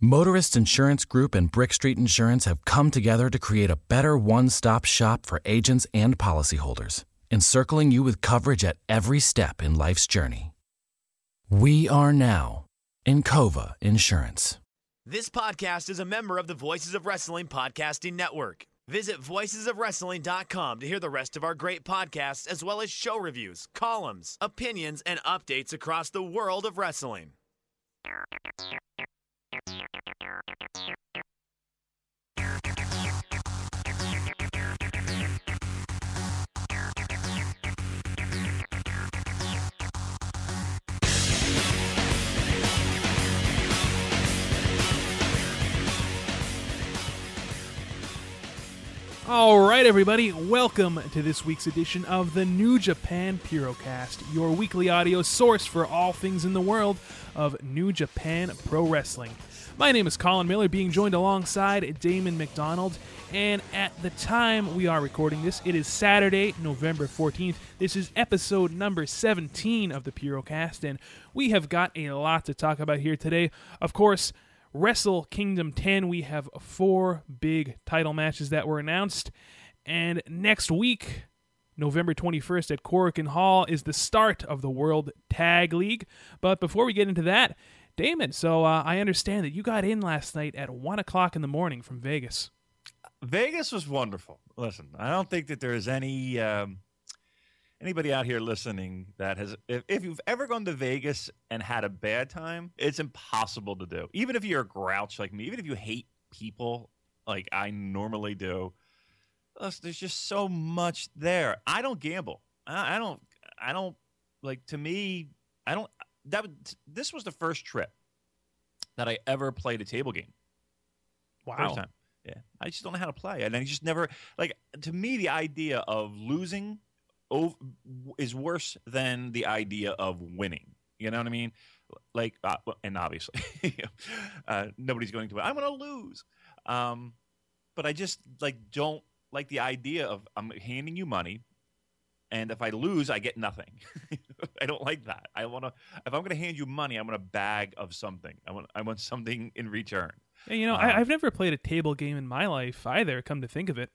Motorist Insurance Group and Brick Street Insurance have come together to create a better one stop shop for agents and policyholders, encircling you with coverage at every step in life's journey. We are now in Encova Insurance. This podcast is a member of the Voices of Wrestling Podcasting Network. Visit voicesofwrestling.com to hear the rest of our great podcasts, as well as show reviews, columns, opinions, and updates across the world of wrestling. All right, everybody, welcome to this week's edition of the New Japan Purocast, your weekly audio source for all things in the world of New Japan Pro Wrestling. My name is Colin Miller, being joined alongside Damon McDonald, and at the time we are recording this, it is Saturday, November 14th. This is episode number 17 of the Purocast, and we have got a lot to talk about here today. Of course, Wrestle Kingdom 10, we have four big title matches that were announced. And next week, November 21st at Korakuen Hall, is the start of the World Tag League. But before we get into that, Damon, so uh, I understand that you got in last night at 1 o'clock in the morning from Vegas. Vegas was wonderful. Listen, I don't think that there is any. Um anybody out here listening that has if, if you've ever gone to vegas and had a bad time it's impossible to do even if you're a grouch like me even if you hate people like i normally do there's just so much there i don't gamble I, I don't i don't like to me i don't that this was the first trip that i ever played a table game Wow. First time. Yeah. I just don't know how to play. And I just never like to me the idea of losing is worse than the idea of winning. You know what I mean? Like uh, and obviously uh, nobody's going to win. I'm going to lose. Um, but I just like don't like the idea of I'm handing you money and if I lose, I get nothing. I don't like that. I want to. If I'm going to hand you money, I want a bag of something. I want. I want something in return. Yeah, you know, Uh, I, I've never played a table game in my life either, come to think of it.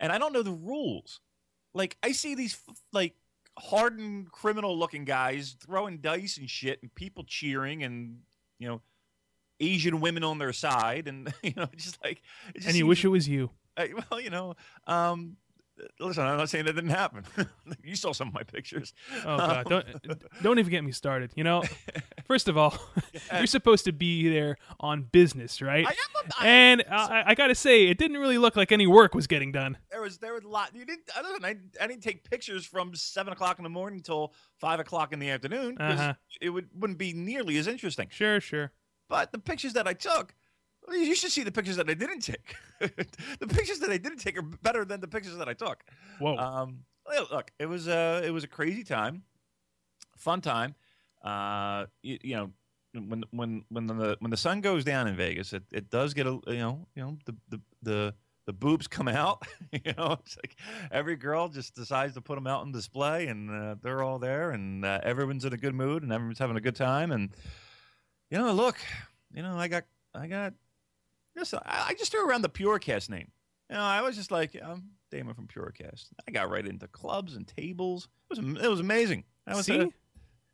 and I don't know the rules. Like I see these f- like hardened criminal looking guys throwing dice and shit, and people cheering, and you know, Asian women on their side, and you know, just like. Just And you seems- wish it was you. I, well, you know, um, listen, I'm not saying that didn't happen. you saw some of my pictures. Oh god, Um, don't don't even get me started. You know, first of all, you're supposed to be there on business, right? I am. A, I, and I, I got to say, it didn't really look like any work was getting done. there was there was a lot. You didn't. I don't. I, I didn't take pictures from seven o'clock in the morning till five o'clock in the afternoon because Uh-huh. it would wouldn't be nearly as interesting. Sure, sure. But the pictures that I took, you should see the pictures that I didn't take. the pictures that I didn't take are better than the pictures that I took. Whoa. Um, look, it was a it was a crazy time, fun time. Uh, you, you know, when when when the when the sun goes down in Vegas, it, it does get a you know you know the the the the boobs come out. you know, it's like every girl just decides to put them out on display, and uh, they're all there, and uh, everyone's in a good mood, and everyone's having a good time, and you know, look, you know, I got I got this. I, I just threw around the Purocast name. You know, I was just like, I'm Damon from Purocast. I got right into clubs and tables. It was it was amazing. I was See, uh,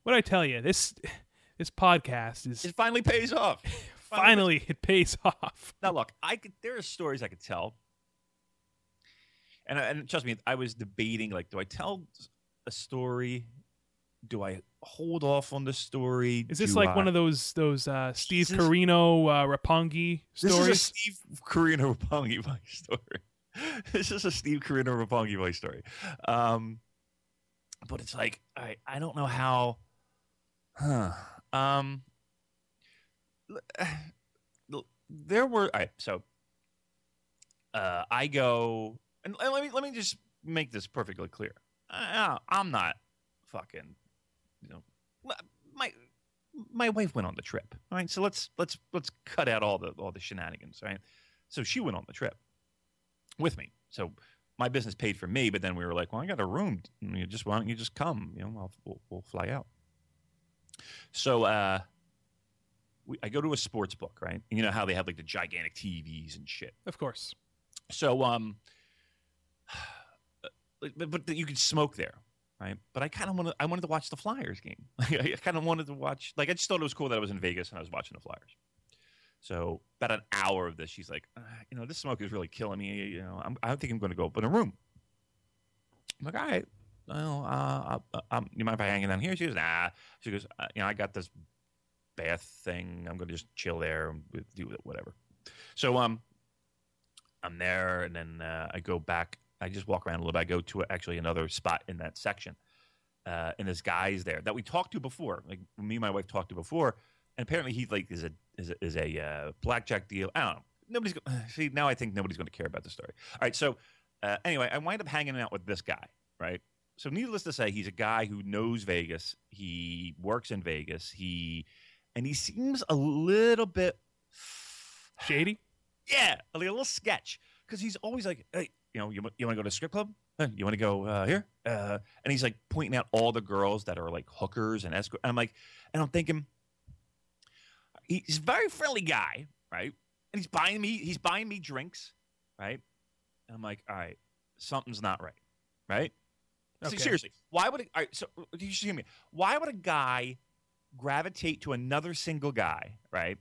what I tell you, this this podcast is it finally pays off. finally it pays off. Now look, I could. There are stories I could tell, and and trust me, I was debating like, do I tell a story? Do I hold off on the story? Is this Do like one of those those uh, Steve This is- Corino uh, Roppongi stories? This is a Steve Corino Roppongi voice story. this is a Steve Corino Roppongi voice story. Um, but it's like I I don't know how. Huh. Um. There were all right, so. Uh, I go and let me let me just make this perfectly clear. I, I'm not fucking, my my wife went on the trip. All right, so let's let's let's cut out all the all the shenanigans. Right, so she went on the trip with me. So my business paid for me, but then we were like, well, I got a room. You just why don't you just come? You know, I'll, we'll, we'll fly out. So uh, we, I go to a sports book, right? And you know how they have like the gigantic TVs and shit. Of course. So, um, but, but you could smoke there, right? But I kind of wanted, I wanted to watch the Flyers game. I kind of wanted to watch, like, I just thought it was cool that I was in Vegas and I was watching the Flyers. So about an hour of this, she's like, uh, you know, this smoke is really killing me. You know, I'm, I think I'm going to go open a room. I'm like, all right. Well, uh, uh, um, you mind if I hang down here? She goes, nah. She goes, uh, you know, I got this bath thing. I'm going to just chill there and do whatever. So, um, I'm there, and then uh, I go back. I just walk around a little bit. I go to actually another spot in that section, uh, and this guy's there that we talked to before. Like me and my wife talked to before, and apparently he like is a is a, is a uh, blackjack deal. I don't know. Nobody's go- see now. I think nobody's going to care about the story. All right. So uh, anyway, I wind up hanging out with this guy. Right. So needless to say, he's a guy who knows Vegas. He works in Vegas. He and he seems a little bit Shady? yeah, like a little sketch because he's always like, hey, you know, you, you want to go to a strip club? Huh, You want to go uh, here? Uh, and he's like pointing out all the girls that are like hookers and escort. And I'm like, and I'm thinking, he's a very friendly guy, right? And he's buying me, he's buying me drinks, right? And I'm like, all right, something's not right, right? Okay. seriously, why would? A, all right, so you should hear me. Why would a guy gravitate to another single guy, right?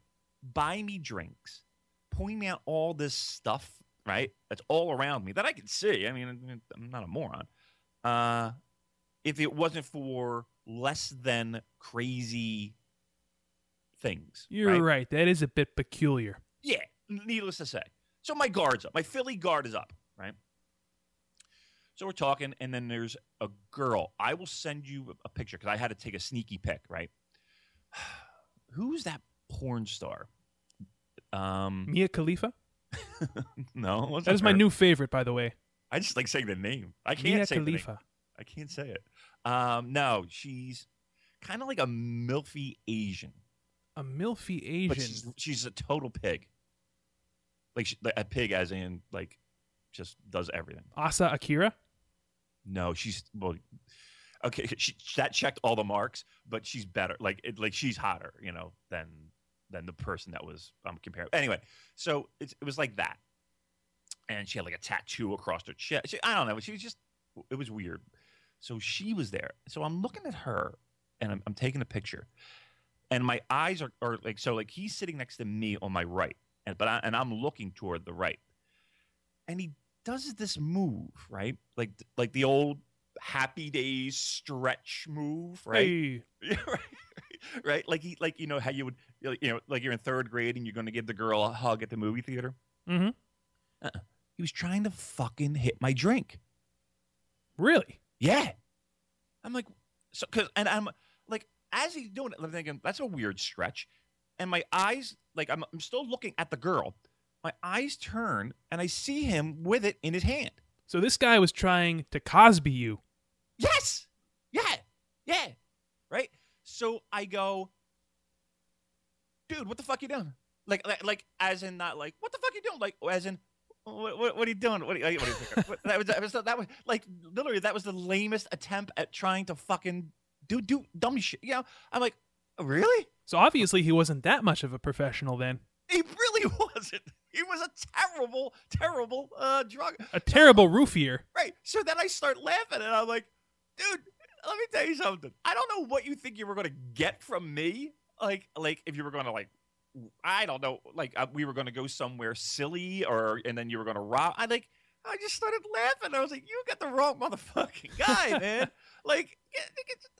Buy me drinks, pointing out all this stuff, right? That's all around me that I can see. I mean, I'm not a moron. Uh, if it wasn't for less than crazy things, You're right? right. That is a bit peculiar. Yeah, needless to say. So my guard's up. My Philly guard is up, right? So we're talking, and then there's a girl. I will send you a picture because I had to take a sneaky pic, right? Who's that porn star? Um, Mia Khalifa? no, That is my new favorite, by the way. I just like saying the name. I can't Mia say. Khalifa. I can't say it. Um, no, she's kind of like a milfy Asian, A milfy but Asian. she's, she's a total pig. Like she, a pig, as in like just does everything. Asa Akira? No, she's well. Okay, she, that checked all the marks, but she's better. Like it, like she's hotter, you know, than than the person that was um compared. Anyway, so it's, it was like that, and she had like a tattoo across her chest. She, I don't know. She was just it was weird. So she was there. So I'm looking at her, and I'm, I'm taking a picture, and my eyes are, are like so like he's sitting next to me on my right, and but I, and I'm looking toward the right, and he does this move right, like like the old happy days stretch move, right? Hey. Right, right. Like he, like you know how you would, you know, like you're in third grade and you're going to give the girl a hug at the movie theater. Mm-hmm. He was trying to fucking hit my drink. Really? Yeah, I'm like, so because, and I'm like, as he's doing it, I'm thinking that's a weird stretch, and my eyes, like, I'm, I'm still looking at the girl. My eyes turn and I see him with it in his hand. So this guy was trying to Cosby you. Yes. Yeah. Yeah. Right. So I go, dude, what the fuck you doing? Like, like, like, as in not like, what the fuck you doing? Like, as in, what, what, what are you doing? What, are you, what are you thinking? What- that was, that was, that was like literally that was the lamest attempt at trying to fucking do do dumb shit. You know, I'm like, really? So obviously he wasn't that much of a professional then. He really wasn't. He was a terrible, terrible uh drug. A terrible roofier. Right. So then I start laughing and I'm like, dude, let me tell you something. I don't know what you think you were going to get from me. Like, like if you were going to like, I don't know, like uh, we were going to go somewhere silly or, and then you were going to rob. I like, I just started laughing. I was like, you got the wrong motherfucking guy, man. like,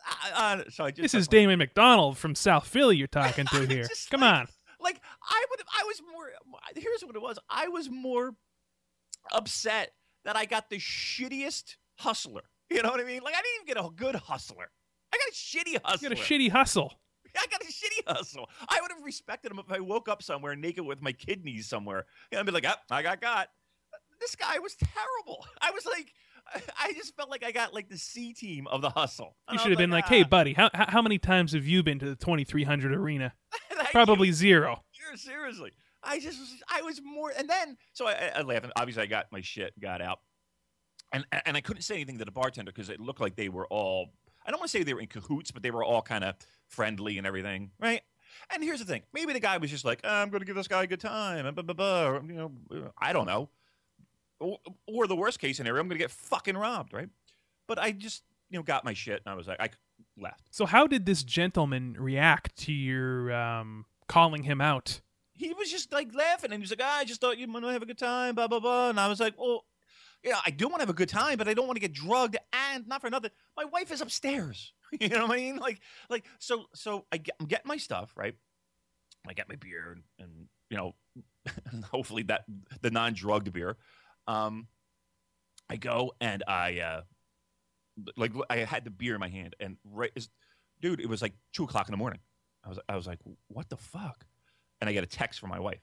uh, uh, so I just. This is Damon McDonald from South Philly you're talking to here. Come like- on. like I would I was more here's what it was. I was more upset that I got the shittiest hustler. You know what I mean? Like I didn't even get a good hustler. I got a shitty You hustler. got a shitty hustle. I got a shitty hustle. I would have respected him if I woke up somewhere naked with my kidneys somewhere. And I'd be like, oh, I got got. This guy was terrible. I was like, I just felt like I got like the C team of the hustle. You And I should have been like, hey, "Ah." buddy, how, how many times have you been to the 2300 arena? Thank you. Probably zero. Ser- seriously. I just was, I was more, and then so I, I, I laughed. Obviously, I got my shit got out, and and I couldn't say anything to the bartender because it looked like they were all. I don't want to say they were in cahoots, but they were all kind of friendly and everything, right? And here's the thing: maybe the guy was just like, "I'm going to give this guy a good time," and blah, blah, blah, or, you know, I don't know. Or, or the worst case scenario, I'm going to get fucking robbed, right? But I just, you know, got my shit, and I was like, I left. So how did this gentleman react to your um, calling him out? He was just like laughing, and he was like, "I just thought you'd want to have a good time," blah blah blah. And I was like, "Well, yeah, I do want to have a good time, but I don't want to get drugged, and not for nothing, my wife is upstairs." you know what I mean? Like, like so, so I get, I'm getting my stuff right. I get my beer, and, and you know, hopefully that the non-drugged beer. Um, I go and I uh, like I had the beer in my hand, and right, dude, it was like two o'clock in the morning. I was I was like, what the fuck? And I get a text from my wife.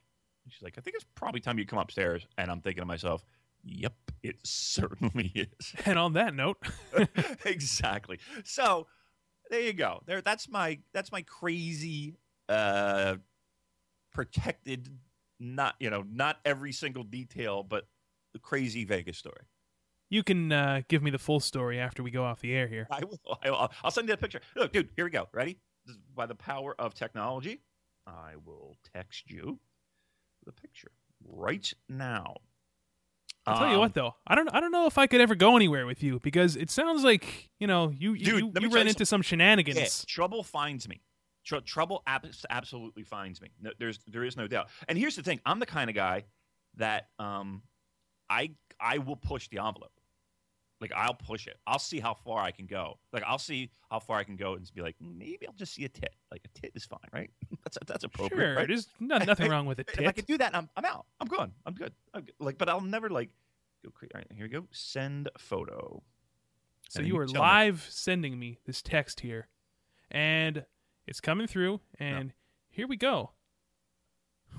She's like, I think it's probably time you come upstairs. And I'm thinking to myself, yep, it certainly is. And on that note, exactly. So there you go. There, that's my that's my crazy, uh, protected. Not you know not every single detail, but the crazy Vegas story. you can uh, give me the full story after we go off the air here. I will. I will I'll send you a picture. Look, dude. Here we go. Ready? By the power of technology, I will text you the picture right now. I'll tell you Um, what, though, I don't, I don't know if I could ever go anywhere with you because it sounds like you know you, you, Dude, you, you ran into some shenanigans. Yeah, trouble finds me. Tr- trouble abs- absolutely finds me. No, there's there is no doubt. And here's the thing: I'm the kind of guy that um, I I will push the envelope. Like I'll push it. I'll see how far I can go. Like I'll see how far I can go and just be like, maybe I'll just see a tit. Like a tit is fine, right? that's that's appropriate. Sure, right? there's no, nothing wrong with it. If I can do that, I'm I'm out. I'm good. I'm good. I'm good. Like, but I'll never like go create. All right, here we go. Send photo. So you are tell me. live sending me this text here, and it's coming through, and here we go.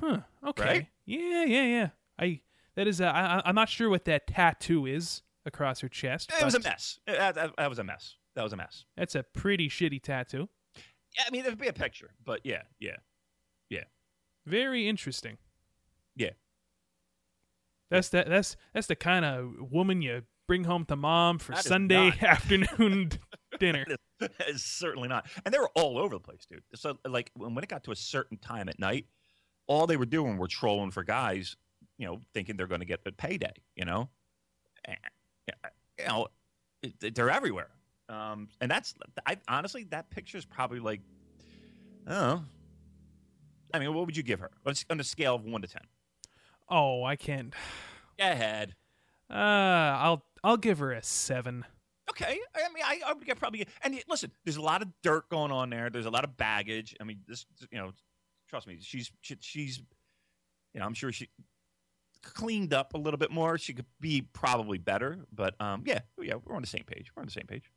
Huh? Okay. Right? Yeah, yeah, yeah. I that is. Uh, I, I- I'm not sure what that tattoo is across her chest. It was a mess. That, that- that was a mess. That was a mess. That's a pretty shitty tattoo. Yeah, I mean, there'd be a picture, but yeah, yeah, yeah. Very interesting. Yeah. That's that. That's that's the kind of woman you bring home to mom for That is Sunday afternoon dinner. It's certainly not. And they were all over the place, dude. So, like, when when it got to a certain time at night, all they were doing were trolling for guys, you know, thinking they're going to get the payday, you know? You know, they're everywhere. Um, and that's, I honestly, that picture is probably like, I don't know. I mean, what would you give her on a- on a scale of one to 10? Oh, I can't. Go ahead. Uh, I'll I'll give her a seven. Okay, I mean, I, I would get probably. And listen, there's a lot of dirt going on there. There's a lot of baggage. I mean, this, you know, trust me, she's she, she's, you know, I'm sure she cleaned up a little bit more. She could be probably better, but um, yeah, yeah, we're on the same page. We're on the same page.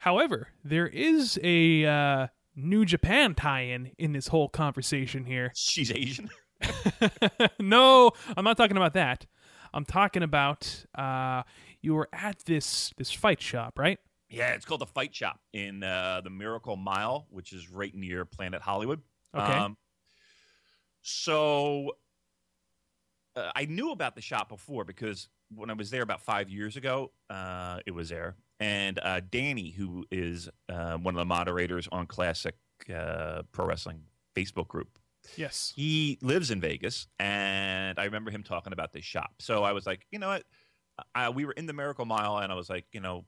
However, there is a uh, New Japan tie-in in this whole conversation here. She's Asian. no, I'm not talking about that. I'm talking about uh, you were at this this fight shop, right? yeah, it's called the Fight Shop in uh, the Miracle Mile, which is right near Planet Hollywood. Okay. Um, so uh, I knew about the shop before because when I was there about five years ago, uh, it was there. And uh, Danny, who is uh, one of the moderators on Classic uh, Pro Wrestling Facebook group, Yes. he lives in Vegas, and I remember him talking about this shop. So I was like, you know what? I, we were in the Miracle Mile, and I was like, you know,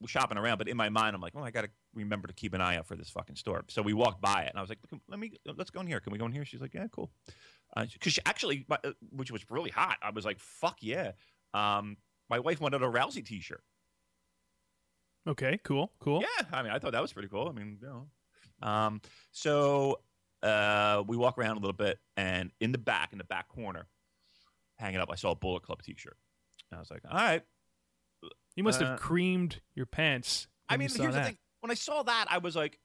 we're shopping around, but in my mind, I'm like, oh, I got to remember to keep an eye out for this fucking store. So we walked by it, and I was like, let me, let's go in here. Can we go in here? She's like, yeah, cool. Because she actually, my- uh, which was really hot. I was like, fuck yeah. Um, my wife wanted a Rousey T-shirt. Okay. Cool. Cool. Yeah, I mean, I thought that was pretty cool. I mean, you know. Um, so uh, we walk around a little bit, and in the back, in the back corner, hanging up, I saw a Bullet Club T-shirt. And I was like, all right. You must Uh, have creamed your pants. I mean, here's that. the thing. When I saw that, I was like,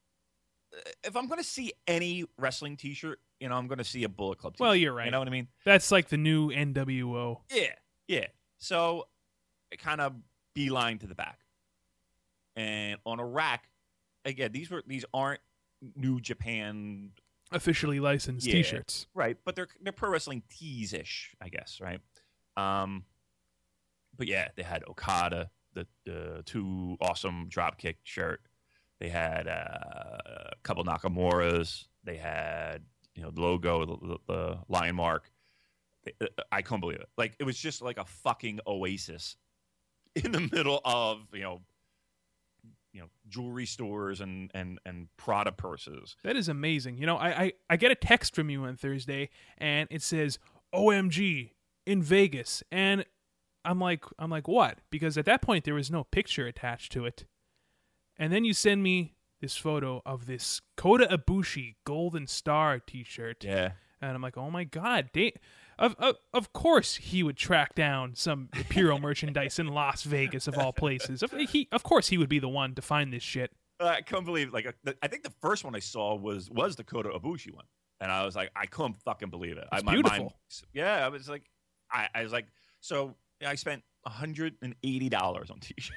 uh, if I'm going to see any wrestling T-shirt, you know, I'm going to see a Bullet Club. Well, you're right. You know what I mean? That's like the new NWO. Yeah, yeah. So kind of beeline to the back, and on a rack, again, these were these aren't New Japan Officially licensed Yeah. T-shirts. right, but they're they're pro wrestling tees ish, I guess, right? Um, but yeah, they had Okada, the the two awesome dropkick shirt. They had uh, a couple Nakamura's. They had you know the logo, the, the, lion mark. I couldn't believe it. Like it was just like a fucking oasis in the middle of you know you know jewelry stores and and and Prada purses. That is amazing. You know, I, I, I get a text from you on Thursday and it says OMG in Vegas and I'm like I'm like what? Because at that point there was no picture attached to it. And then you send me this photo of this Kota Ibushi Golden Star t-shirt. Yeah. And I'm like, "Oh my god, da- of, of of course he would track down some Imperial merchandise in Las Vegas of all places. Of, he of course he would be the one to find this shit. I couldn't believe like I think the first one I saw was was the Kota Ibushi one, and I was like I couldn't fucking believe it. It's I, my beautiful. Mind, yeah, I was like I, I was like so I spent hundred and eighty dollars on t-shirt.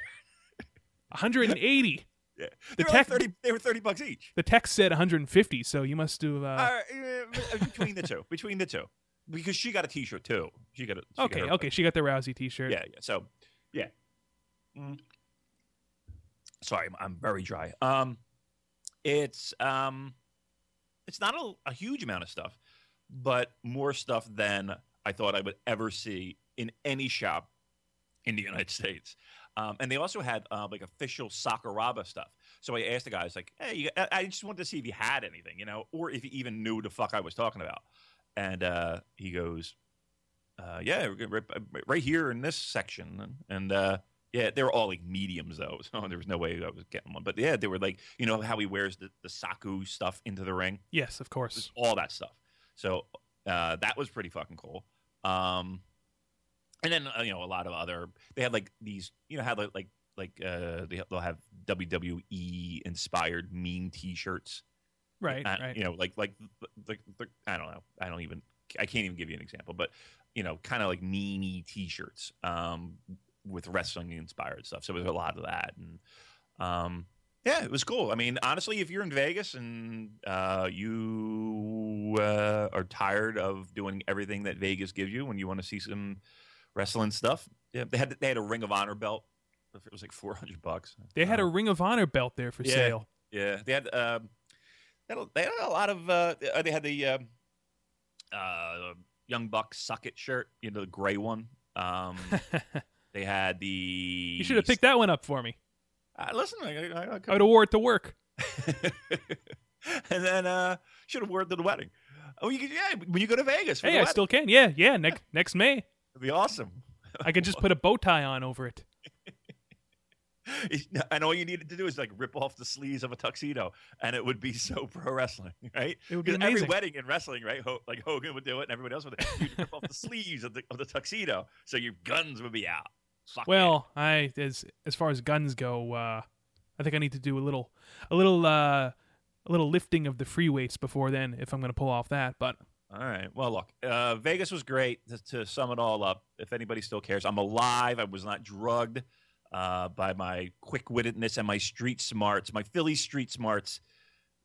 180. Yeah, The they were tech- like thirty. They were thirty bucks each. The text said 150, so you must do. Uh, Uh, uh, between the two, between the two, because she got a T-shirt too. She got a. she okay, got her- okay, she got the Rousey T-shirt. Yeah, yeah. So, yeah. Mm. Sorry, I'm, I'm very dry. Um, it's um, it's not a, a huge amount of stuff, but more stuff than I thought I would ever see in any shop in the United States. Um, and they also had uh, like official Sakuraba stuff. So I asked the guys, like, "Hey, you, I, I just wanted to see if he had anything, you know, or if he even knew the fuck I was talking about." And uh, he goes, uh, "Yeah, right, right here in this section." And, and uh, yeah, they were all like mediums though, so there was no way I was getting one. But yeah, they were like, you know how he wears the, the Saku stuff into the ring, Yes, of course. All that stuff. So uh, that was pretty fucking cool. Um, and then uh, you know a lot of other they had like these you know had like like like uh they, they'll have WWE inspired mean T-shirts. Right, Uh, right. You know, like like like I don't know. I don't even I can't even give you an example, but you know, kind of like meanie T-shirts um, with wrestling inspired stuff. So there's a lot of that, and um, yeah, it was cool. I mean, honestly, if you're in Vegas and uh, you uh, are tired of doing everything that Vegas gives you, when you want to see some wrestling stuff, yeah, they had they had a Ring of Honor belt. It was like four hundred bucks. They had a Ring of Honor belt there for yeah. sale. yeah, they had um, they had a, they had a lot of. Uh, uh, they had the um, uh, Young Bucks suck it shirt, you know, the gray one. Um, they had the. you should have picked that one up for me. Uh, listen, I, I, I would have wore it to work. and then uh, should have worn it to the wedding. Oh, you could, yeah, when you go to Vegas. For Hey, I wedding. still can. Yeah, yeah. Next next May, It'd be awesome. I could just put a bow tie on over it. and all you needed to do is like rip off the sleeves of a tuxedo, and it would be so pro wrestling, right? It would be 'Cause every wedding in wrestling, right? Ho- like Hogan would do it, and everybody else would. it. You'd rip off the sleeves of the, of the tuxedo, so your guns would be out. Fuck Well, I as as far as guns go, uh, I think I need to do a little a little uh, a little lifting of the free weights before then if I'm going to pull off that. But. All right. Well, look, uh, Vegas was great. To, to sum it all up, if anybody still cares, I'm alive. I was not drugged uh, by my quick wittedness and my street smarts, my Philly street smarts.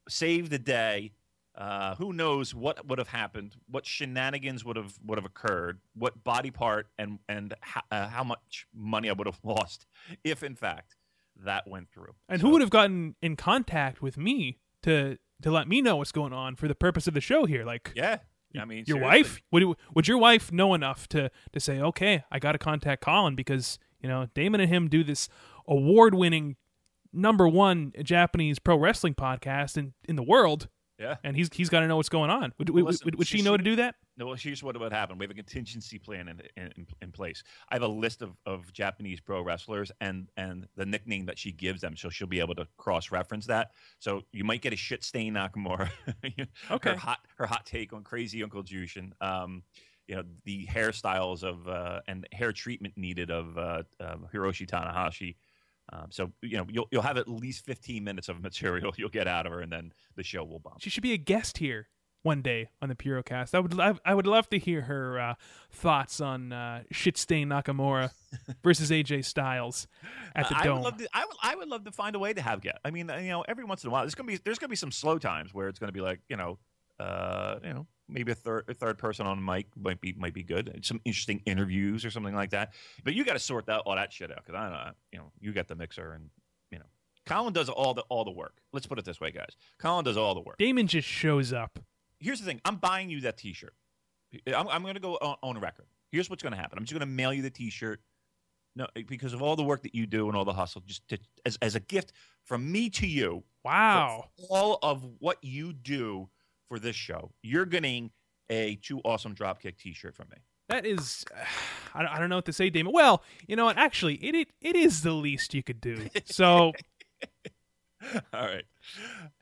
Saved the day. Uh, who knows what would have happened? What shenanigans would have would have occurred? What body part and and how, uh, how much money I would have lost if, in fact, that went through? and So- who would have gotten in contact with me to to let me know what's going on for the purpose of the show here? Like Yeah, I mean, your seriously. wife would would your wife know enough to to say okay i gotta contact colin because you know damon and him do this award-winning number one japanese pro wrestling podcast in in the world Yeah. and he's he's got to know what's going on would, would, Listen, would, would she she- know to do that No, well, here's what would happen. We have a contingency plan in, in in place. I have a list of, of Japanese pro wrestlers and and the nickname that she gives them, so she'll be able to cross reference that. So you might get a shit stain Nakamura. Okay. Her hot her hot take on Crazy Uncle Jushin. Um, you know the hairstyles of uh, and hair treatment needed of uh, uh, Hiroshi Tanahashi. Um, so you know you'll you'll have at least 15 minutes of material you'll get out of her, and then the show will bump. she should be a guest here one day on the Purocast. I would love, I would love to hear her uh, thoughts on uh, Shitstain Nakamura versus AJ Styles at the Uh, I Dome. would love to. I would. I would love to find a way to have get. I mean, you know, every once in a while, there's gonna be there's gonna be some slow times where it's gonna be like you know, uh, you know, maybe a third a third person on mic might be might be good. Some interesting interviews or something like that. But you got to sort that all that shit out because I know. You know, you got the mixer and you know, Colin does all the all the work. Let's put it this way, guys. Colin does all the work. Damon just shows up. Here's the thing. I'm buying you that T-shirt. I'm, I'm going to go on, on record. Here's what's going to happen. I'm just going to mail you the T-shirt. No, because of all the work that you do and all the hustle, just to, as as a gift from me to you. Wow. all of what you do for this show, you're getting a two awesome dropkick T-shirt from me. That is, I don't, I don't know what to say, Damon. Well, you know what? Actually, it it, it is the least you could do. So all right,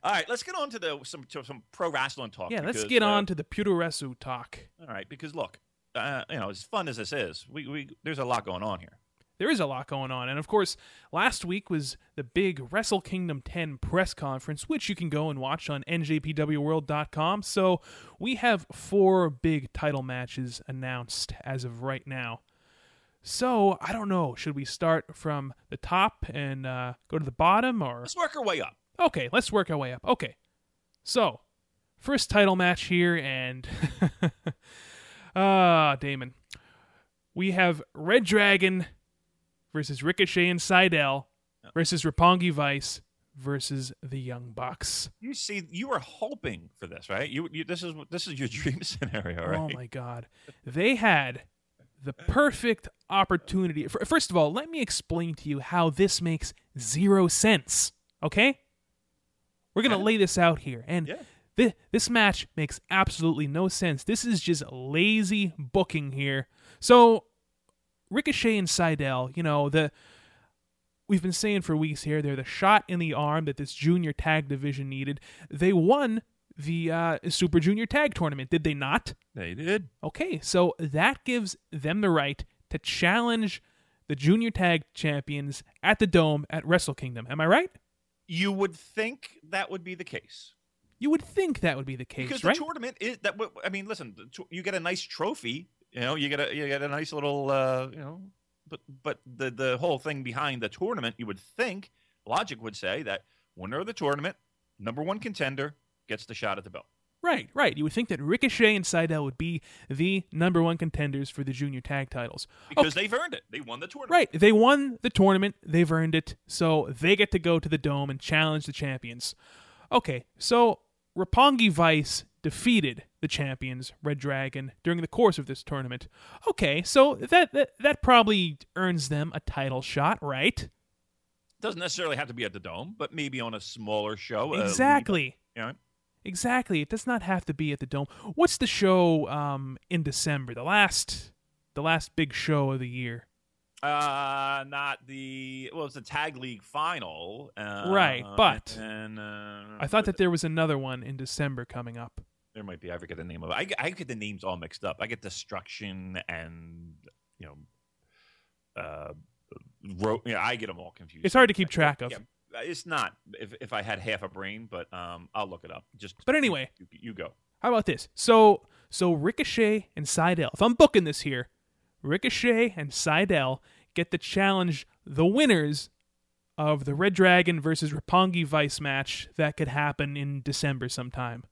all right. Let's get on to the some to some pro wrestling talk. yeah, let's get uh, on to the Puroresu talk. All right, because look, uh, you know, as fun as this is, we, we there's a lot going on here. There is a lot going on, and of course, last week was the big Wrestle Kingdom 10 press conference, which you can go and watch on NJPWWorld.com. So we have four big title matches announced as of right now. So I don't know. Should we start from the top and uh, go to the bottom, or Let's work our way up. Okay, let's work our way up. Okay. So, first title match here, and. Ah, Damon. We have Red Dragon versus Ricochet and Sydal versus Roppongi Vice versus the Young Bucks. You see, you were hoping for this, right? You, you this is this is your dream scenario, oh right? Oh my God. They had the perfect opportunity. First of all, let me explain to you how this makes zero sense. Okay? We're going to Yeah. lay this out here. And Yeah. thi- this match makes absolutely no sense. This is just lazy booking here. So, Ricochet and Sydal, you know, the. We've been saying for weeks here, they're the shot in the arm that this junior tag division needed. They won the uh, Super Junior Tag Tournament, did they not? They did. Okay, so that gives them the right to challenge the junior tag champions at the Dome at Wrestle Kingdom. Am I right? You would think that would be the case You would think that would be the case, because right? the tournament is that. I mean, listen, you get a nice trophy. You know, you get a you get a nice little. Uh, you know, but but the the whole thing behind the tournament, you would think logic would say that winner of the tournament, number one contender, gets the shot at the belt. right, right. You would think that Ricochet and Sydal would be the number one contenders for the junior tag titles. because they've earned it. They won the tournament. Right, they won the tournament, they've earned it, so they get to go to the Dome and challenge the champions. Okay, so Roppongi Vice defeated the champions, Red Dragon, during the course of this tournament. Okay, so that that, that probably earns them a title shot, right? Doesn't necessarily have to be at the dome, but maybe on a smaller show. uh, Exactly. You know, Exactly. It does not have to be at the Dome. What's the show um, in December? The last the last big show of the year. Uh, not the well, it's the tag league final, uh, Right, but- and, uh, I thought that there was another one in December coming up. There might be. I forget the name of it. I, get- I get the names all mixed up. I get destruction and you know, uh, ro- yeah, I get them all confused. It's hard to keep track of. Yeah, it's not. If if I had half a brain, but um, I'll look it up. Just But anyway. you, you go. How about this? So so Ricochet and Sydal. If I'm booking this here, Ricochet and Sydal get to challenge the winners of the Red Dragon versus Roppongi Vice match that could happen in December sometime.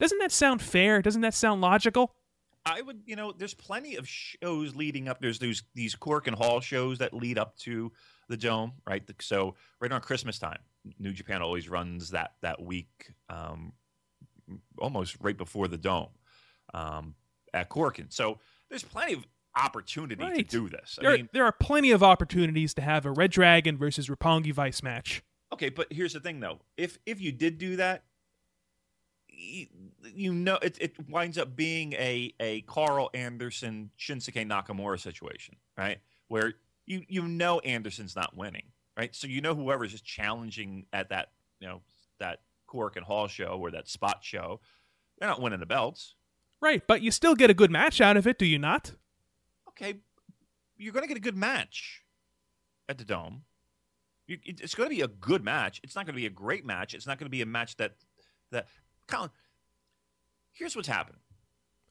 Does doesn't that sound fair? Doesn't that sound logical? I would, you know, there's plenty of shows leading up. There's these these Korakuen Hall shows that lead up to the Dome, right? So right around Christmas time, New Japan always runs that that week, um, almost right before the Dome, um, at Korakuen. So there's plenty of opportunity Right. to do this. I There, mean, there are plenty of opportunities to have a Red Dragon versus Roppongi Vice match. Okay, but here's the thing though. If if you did do that, you know it, it winds up being a a Karl Anderson Shinsuke Nakamura situation, right? Where you you know Anderson's not winning, right? So you know whoever's just challenging at that you know that Korakuen Hall show or that spot show, they're not winning the belts. Right, but you still get a good match out of it, do you not? Okay, you're going to get a good match at the Dome. You, it- it's going to be a good match. It's not going to be a great match. It's not going to be a match that that Colin. Here's what's happening.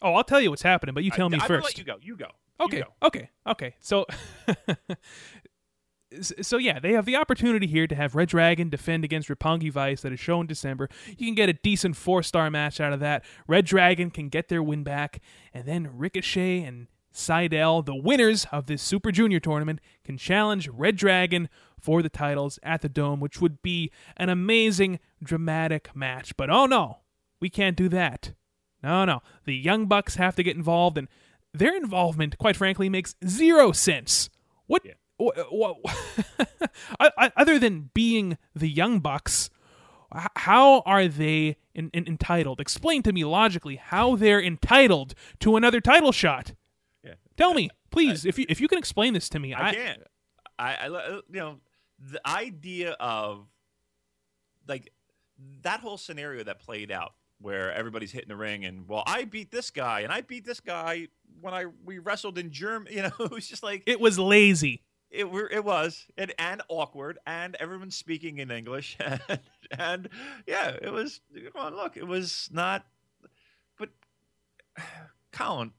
Oh, I'll tell you what's happening, but you tell I, me I first. let you go. You go. You Okay, go. okay, okay. So, so yeah, they have the opportunity here to have Red Dragon defend against Roppongi Vice that is shown in December. You can get a decent four star match out of that. Red Dragon can get their win back, and then Ricochet and Sydal, the winners of this Super Junior tournament, can challenge Red Dragon for the titles at the Dome, which would be an amazing, dramatic match. But oh no, we can't do that. No, no. The Young Bucks have to get involved, and their involvement, quite frankly, makes zero sense. What? Yeah. wh- wh- other than being the Young Bucks, how are they in, in, entitled? Explain to me logically how they're entitled to another title shot. Yeah. Tell me, please, if you if you can explain this to me. I can't. I, I, uh, you know, the idea of like that whole scenario that played out where everybody's hitting the ring and well, I beat this guy and I beat this guy when I we wrestled in Germany. You know, it was just like it was lazy. It it was and, and awkward and everyone's speaking in English and, and yeah, it was. Come on, look, it was not. But Colin,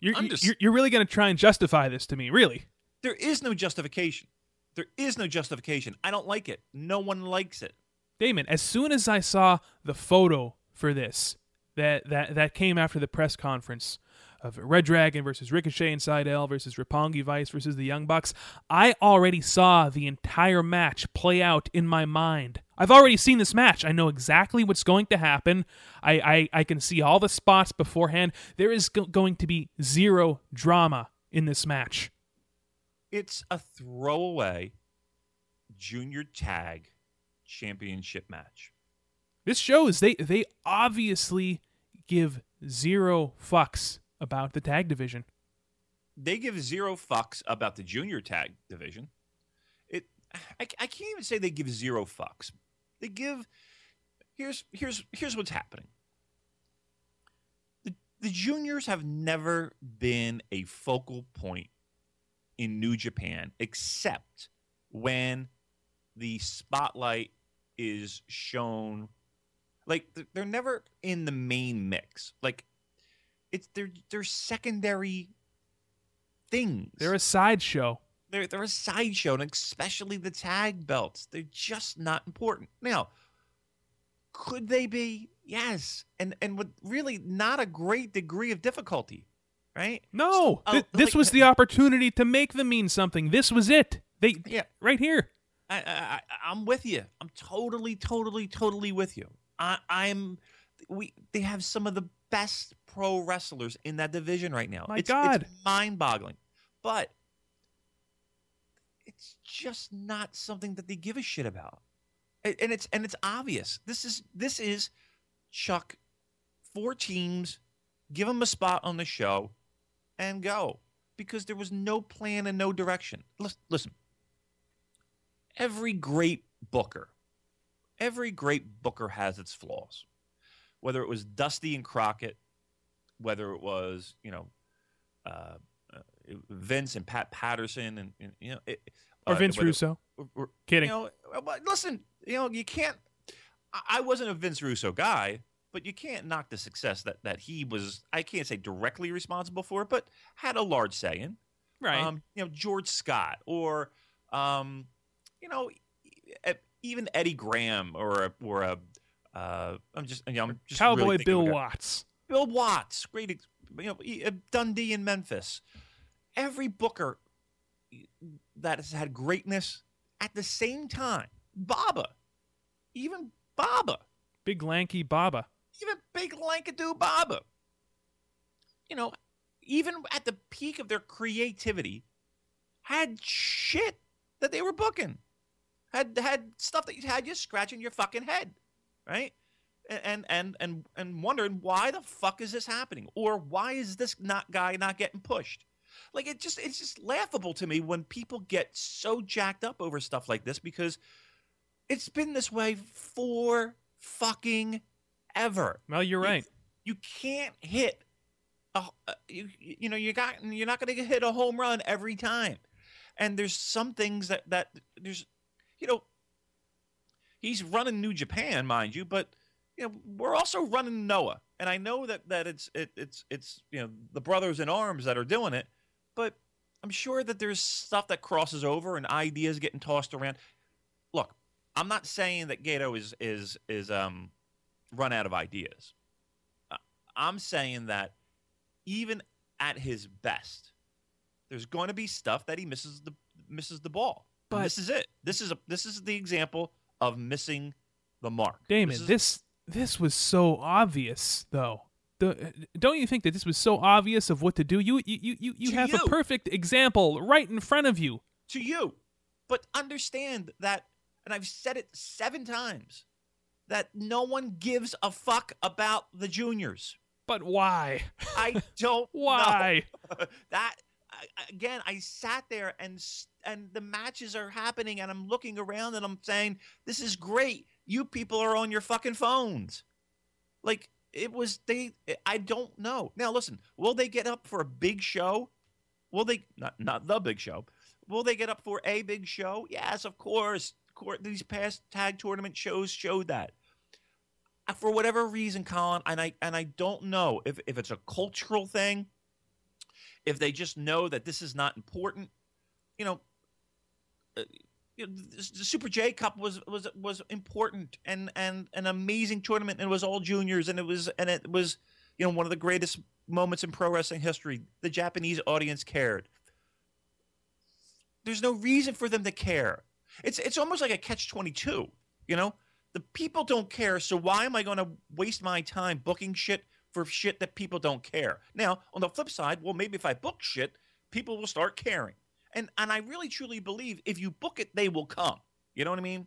You're, Unders- you're, you're really going to try and justify this to me, really? there is no justification. There is no justification. I don't like it. No one likes it. Damon, as soon as I saw the photo for this that that that came after the press conference of Red Dragon versus Ricochet and Sydal versus Roppongi Vice versus the Young Bucks, I already saw the entire match play out in my mind. I've already seen this match. I know exactly what's going to happen. I I, I can see all the spots beforehand. There is go- going to be zero drama in this match. It's a throwaway junior tag championship match. This shows they they obviously give zero fucks about the tag division. They give zero fucks about the junior tag division. It I, I can't even say they give zero fucks. They give here's here's here's what's happening. The the juniors have never been a focal point in New Japan except when the spotlight is shown like they're never in the main mix. Like it's they're they're secondary things. They're a sideshow. they're they're a sideshow, and especially the tag belts. They're just not important. Now, could they be? Yes, and and with really not a great degree of difficulty, right? No, So, uh, this like- was the opportunity to make them mean something. This was it. They Yeah. right here. I, I, I'm with you. I'm totally, totally, totally with you. I, I'm. We they have some of the best pro wrestlers in that division right now. My it's, God. it's mind-boggling, but it's just not something that they give a shit about. And it's and it's obvious. This is this is Chuck. Four teams, give them a spot on the show, and go because there was no plan and no direction. Listen, every great booker, every great booker has its flaws. Whether it was Dusty and Crockett, whether it was you know uh, uh, Vince and Pat Patterson, and, and you know, it, Or uh, Vince whether- Russo. or- or- Kidding. You know, uh, listen, you know, you can't. I- I wasn't a Vince Russo guy, but you can't knock the success that that he was. I can't say directly responsible for, but had a large say in. right. Um, you know, George Scott or, um, you know, even Eddie Graham or a, or a. Uh, I'm just, you know, I'm just Cowboy really Bill of a guy. Watts. Bill Watts, great, you know, uh, Dundee in Memphis. Every Booker that has had greatness at the same time, Baba, even Baba, Big lanky Baba. even big Lankadoo Baba. You know, even at the peak of their creativity, had shit that they were booking. Had had stuff that you had you scratching your fucking head, right? And and and and wondering why the fuck is this happening, or why is this not guy not getting pushed? Like it just it's just laughable to me when people get so jacked up over stuff like this because it's been this way for fucking ever. Well, you're right. You can't hit a, uh, a- you you know you got you're not going to hit a home run every time. And there's some things that that there's you know he's running New Japan, mind you, but you know we're also running Noah. And I know that that it's it, it's it's you know the brothers in arms that are doing it, but I'm sure that there's stuff that crosses over and ideas getting tossed around. Look, I'm not saying that Gedo is is is um run out of ideas. Uh, I'm saying that even at his best, there's going to be stuff that he misses the misses the ball. And this is it. This is a this is the example of missing the mark. Damon, is- this this was so obvious, though. The, don't you think that this was so obvious of what to do? You you you you, you have a perfect example right in front of you. to you. But understand that, and I've said it seven times, that no one gives a fuck about the juniors. But why? I don't know. Why? that again, I sat there and and the matches are happening, and I'm looking around and I'm saying, "This is great. You people are on your fucking phones." Like it was they. I don't know. Now listen, will they get up for a big show? Will they not not the big show? Will they get up for a big show? Yes, of course. Cour- These past tag tournament shows showed that. Uh, For whatever reason, Colin, and I and I don't know if, if it's a cultural thing, if they just know that this is not important. You know, uh, you know, the Super J Cup was was was important and and an amazing tournament. And it was all juniors, and it was and it was you know one of the greatest moments in pro wrestling history. The Japanese audience cared. There's no reason for them to care. It's it's almost like a catch twenty two. You know, the people don't care. So why am I going to waste my time booking shit for shit that people don't care? Now, on the flip side, well, maybe if I book shit, people will start caring. And and I really truly believe if you book it, they will come. You know what I mean?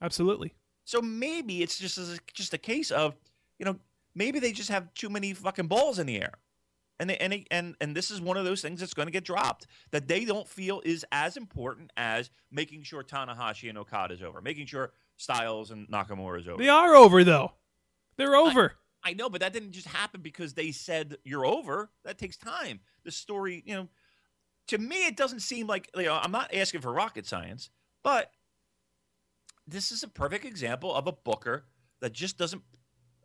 Absolutely. So maybe it's just as just a case of, you know, maybe they just have too many fucking balls in the air. And they, and they, and and this is one of those things that's going to get dropped that they don't feel is as important as making sure Tanahashi and Okada is over, making sure Styles and Nakamura is over. They are over though. They're over. I know, but that didn't just happen because they said you're over. That takes time. The story, you know, to me, it doesn't seem like you know. I'm not asking for rocket science, but this is a perfect example of a booker that just doesn't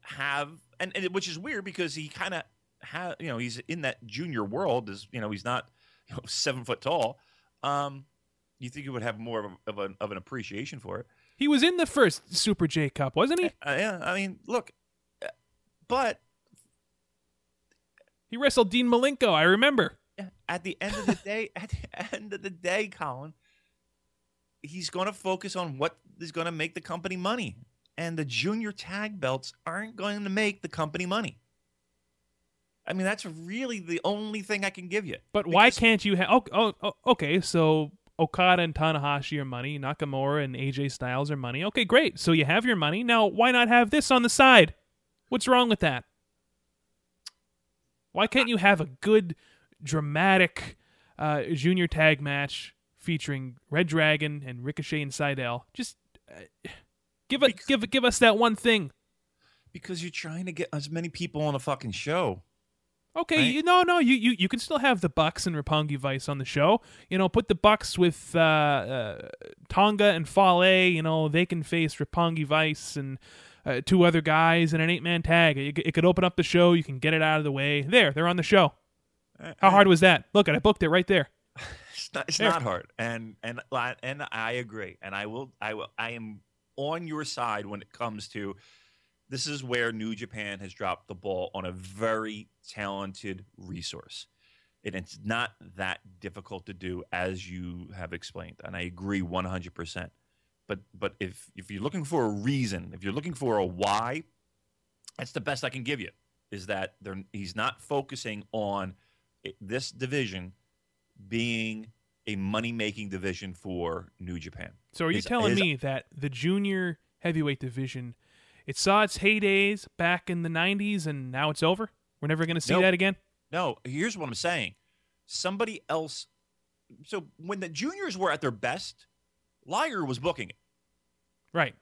have, and, and which is weird because he kind of have, you know, he's in that junior world. Is you know, he's not you know, seven foot tall. Um, you think he would have more of, a, of, an, of an appreciation for it? He was in the first Super J Cup, wasn't he? Uh, yeah, I mean, look, but He wrestled Dean Malenko. I remember. At the end of the day, at the end of the day, Colin, he's going to focus on what is going to make the company money, and the junior tag belts aren't going to make the company money. I mean, that's really the only thing I can give you. But why can't you have? Oh, oh, oh, okay. So Okada and Tanahashi are money. Nakamura and AJ Styles are money. Okay, great. So you have your money. Now, why not have this on the side? What's wrong with that? Why can't you have a good, dramatic uh, junior tag match featuring Red Dragon and Ricochet and Sydal? Just uh, give it, give give us that one thing. Because you're trying to get as many people on a fucking show. Okay, Right? you no no you, you you can still have the Bucks and Roppongi Vice on the show. You know, put the Bucks with uh, uh, Tonga and Fale. You know, they can face Roppongi Vice and uh, two other guys in an eight man tag. It, it could open up the show. You can get it out of the way. There, they're on the show. How hard was that? Look, at I booked it right there. It's not, it's There. not hard, and and and I agree, and I will I will I am on your side when it comes to this is where New Japan has dropped the ball on a very talented resource. And it's not that difficult to do as you have explained. And I agree 100%. But but if if you're looking for a reason, if you're looking for a why, that's the best I can give you. Is that they're, he's not focusing on eh, this division being a money making division for New Japan. So are you His- telling his- me that the junior heavyweight division, it saw its heydays back in the '90s, and now it's over? We're never going to see Nope. that again. No, here's what I'm saying. Somebody else. So when the juniors were at their best, Liger was booking it, Right.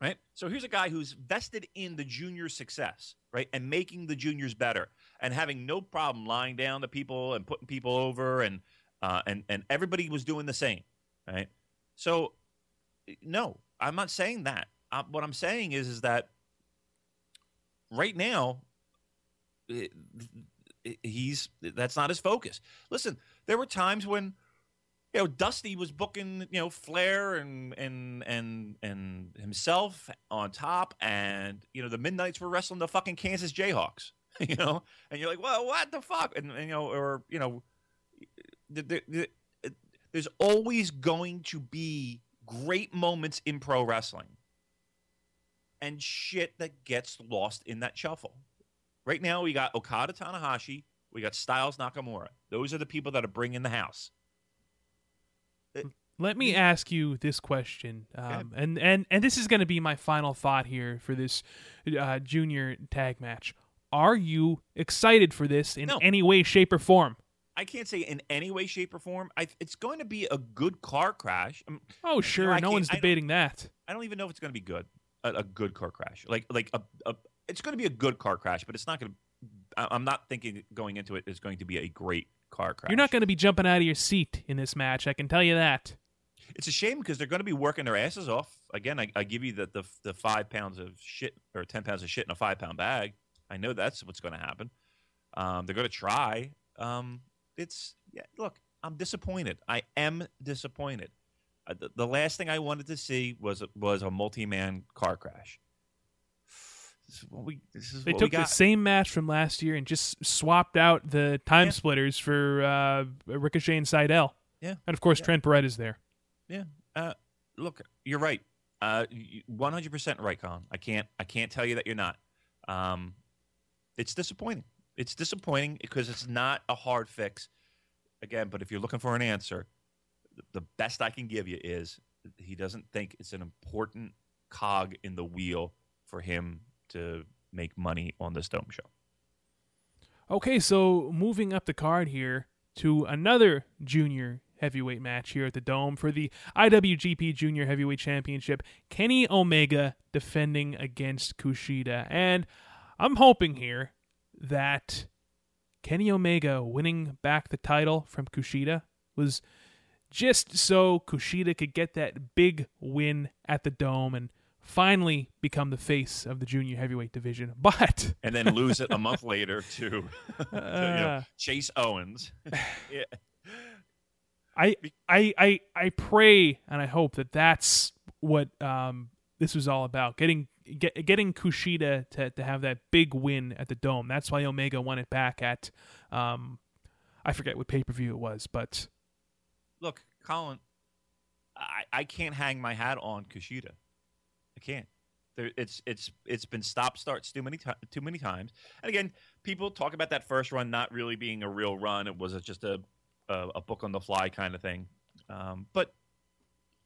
right? So here's a guy who's vested in the junior success, right, and making the juniors better, and having no problem lying down to people and putting people over, and uh, and and everybody was doing the same, right? So no, I'm not saying that. Uh, what I'm saying is is that right now it- it- he's that's not his focus. Listen, there were times when you know Dusty was booking you know Flair and and and and himself on top, and you know the Midnight's were wrestling the fucking Kansas Jayhawks. you know, and you're like, well, what the fuck, and, and you know, or you know, the, the, the, there's always going to be great moments in pro wrestling and shit that gets lost in that shuffle. Right now, we got Okada Tanahashi, we got Styles Nakamura. Those are the people that are bringing the house. Let me ask you this question, um, and and and this is going to be my final thought here for this uh, junior tag match. Are you excited for this in No. any way, shape, or form? I can't say in any way, shape, or form. I, it's going to be a good car crash. Um, Oh, sure, I no can't- one's I don't- debating that. I don't even know if it's going to be good. A, a good car crash, like like a, a it's going to be a good car crash, but it's not going to. I'm not thinking going into it is going to be a great car crash. You're not going to be jumping out of your seat in this match. I can tell you that. It's a shame because they're going to be working their asses off. Again, I, I give you the, the the five pounds of shit or ten pounds of shit in a five pound bag. I know that's what's going to happen. Um, they're going to try. Um, it's yeah. Look, I'm disappointed. I am disappointed. Uh, the, the last thing I wanted to see was was a multi man car crash. This is what we. This is They took the same match from last year and just swapped out the time Yeah. splitters for uh, Ricochet and Sydal. Yeah. And of course, Yeah. Trent Beretta is there. Yeah. Uh, look, you're right. Uh, one hundred percent right, Colin. I can't. I can't tell you that you're not. Um, it's disappointing. It's disappointing because it's not a hard fix. Again, but if you're looking for an answer, the best I can give you is he doesn't think it's an important cog in the wheel for him to make money on this dome show. Okay, so moving up the card here to another junior heavyweight match here at the Dome for the IWGP Junior Heavyweight Championship. Kenny Omega defending against Kushida. And I'm hoping here that Kenny Omega winning back the title from Kushida was just so Kushida could get that big win at the Dome and finally become the face of the junior heavyweight division. But And then lose it a month later to, to, you know, Uh. Chase Owens. yeah. I, I I I pray and I hope that that's what um, this was all about. Getting get, getting Kushida to, to have that big win at the Dome. That's why Omega won it back at um, I forget what pay per view it was, but look, Colin, I, I can't hang my hat on Kushida. I can't. There, it's it's it's been stop starts too many ti- too many times. And again, people talk about that first run not really being a real run. It was just a, a a book on the fly kind of thing. Um, but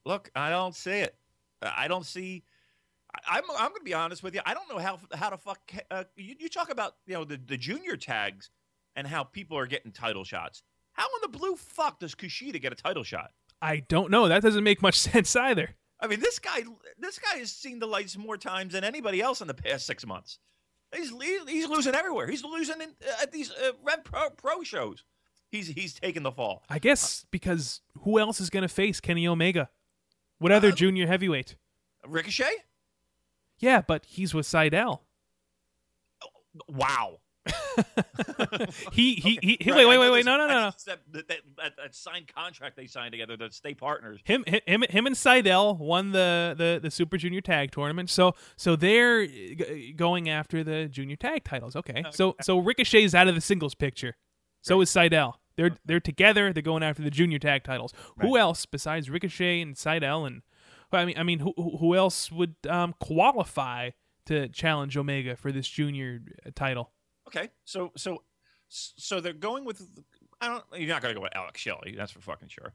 look, I don't see it. I don't see. I- I'm I'm going to be honest with you. I don't know how how to fuck. Uh, you, you talk about you know the the junior tags and how people are getting title shots. How in the blue fuck does Kushida get a title shot? I don't know. That doesn't make much sense either. I mean, this guy, this guy has seen the lights more times than anybody else in the past six months. He's he's losing everywhere. He's losing in, uh, at these uh, Rev Pro, Pro shows. He's he's taking the fall. I guess because who else is going to face Kenny Omega? What other Uh, junior heavyweight? Ricochet? Yeah, but he's with Sydal. Wow. He he he. he Right, wait wait wait wait no no no no. That, that, that, that signed contract they signed together, that stay partners. him him him and Sydal won the, the the Super Junior Tag Tournament. So so they're going after the junior tag titles. Okay. So so Ricochet's out of the singles picture. So is Sydal. They're they're together. They're going after the junior tag titles. Who else besides Ricochet and Sydal and I mean I mean who who else would um, qualify to challenge Omega for this junior uh, title? Okay, so so so they're going with. I don't. You're not going to go with Alex Shelley. That's for fucking sure.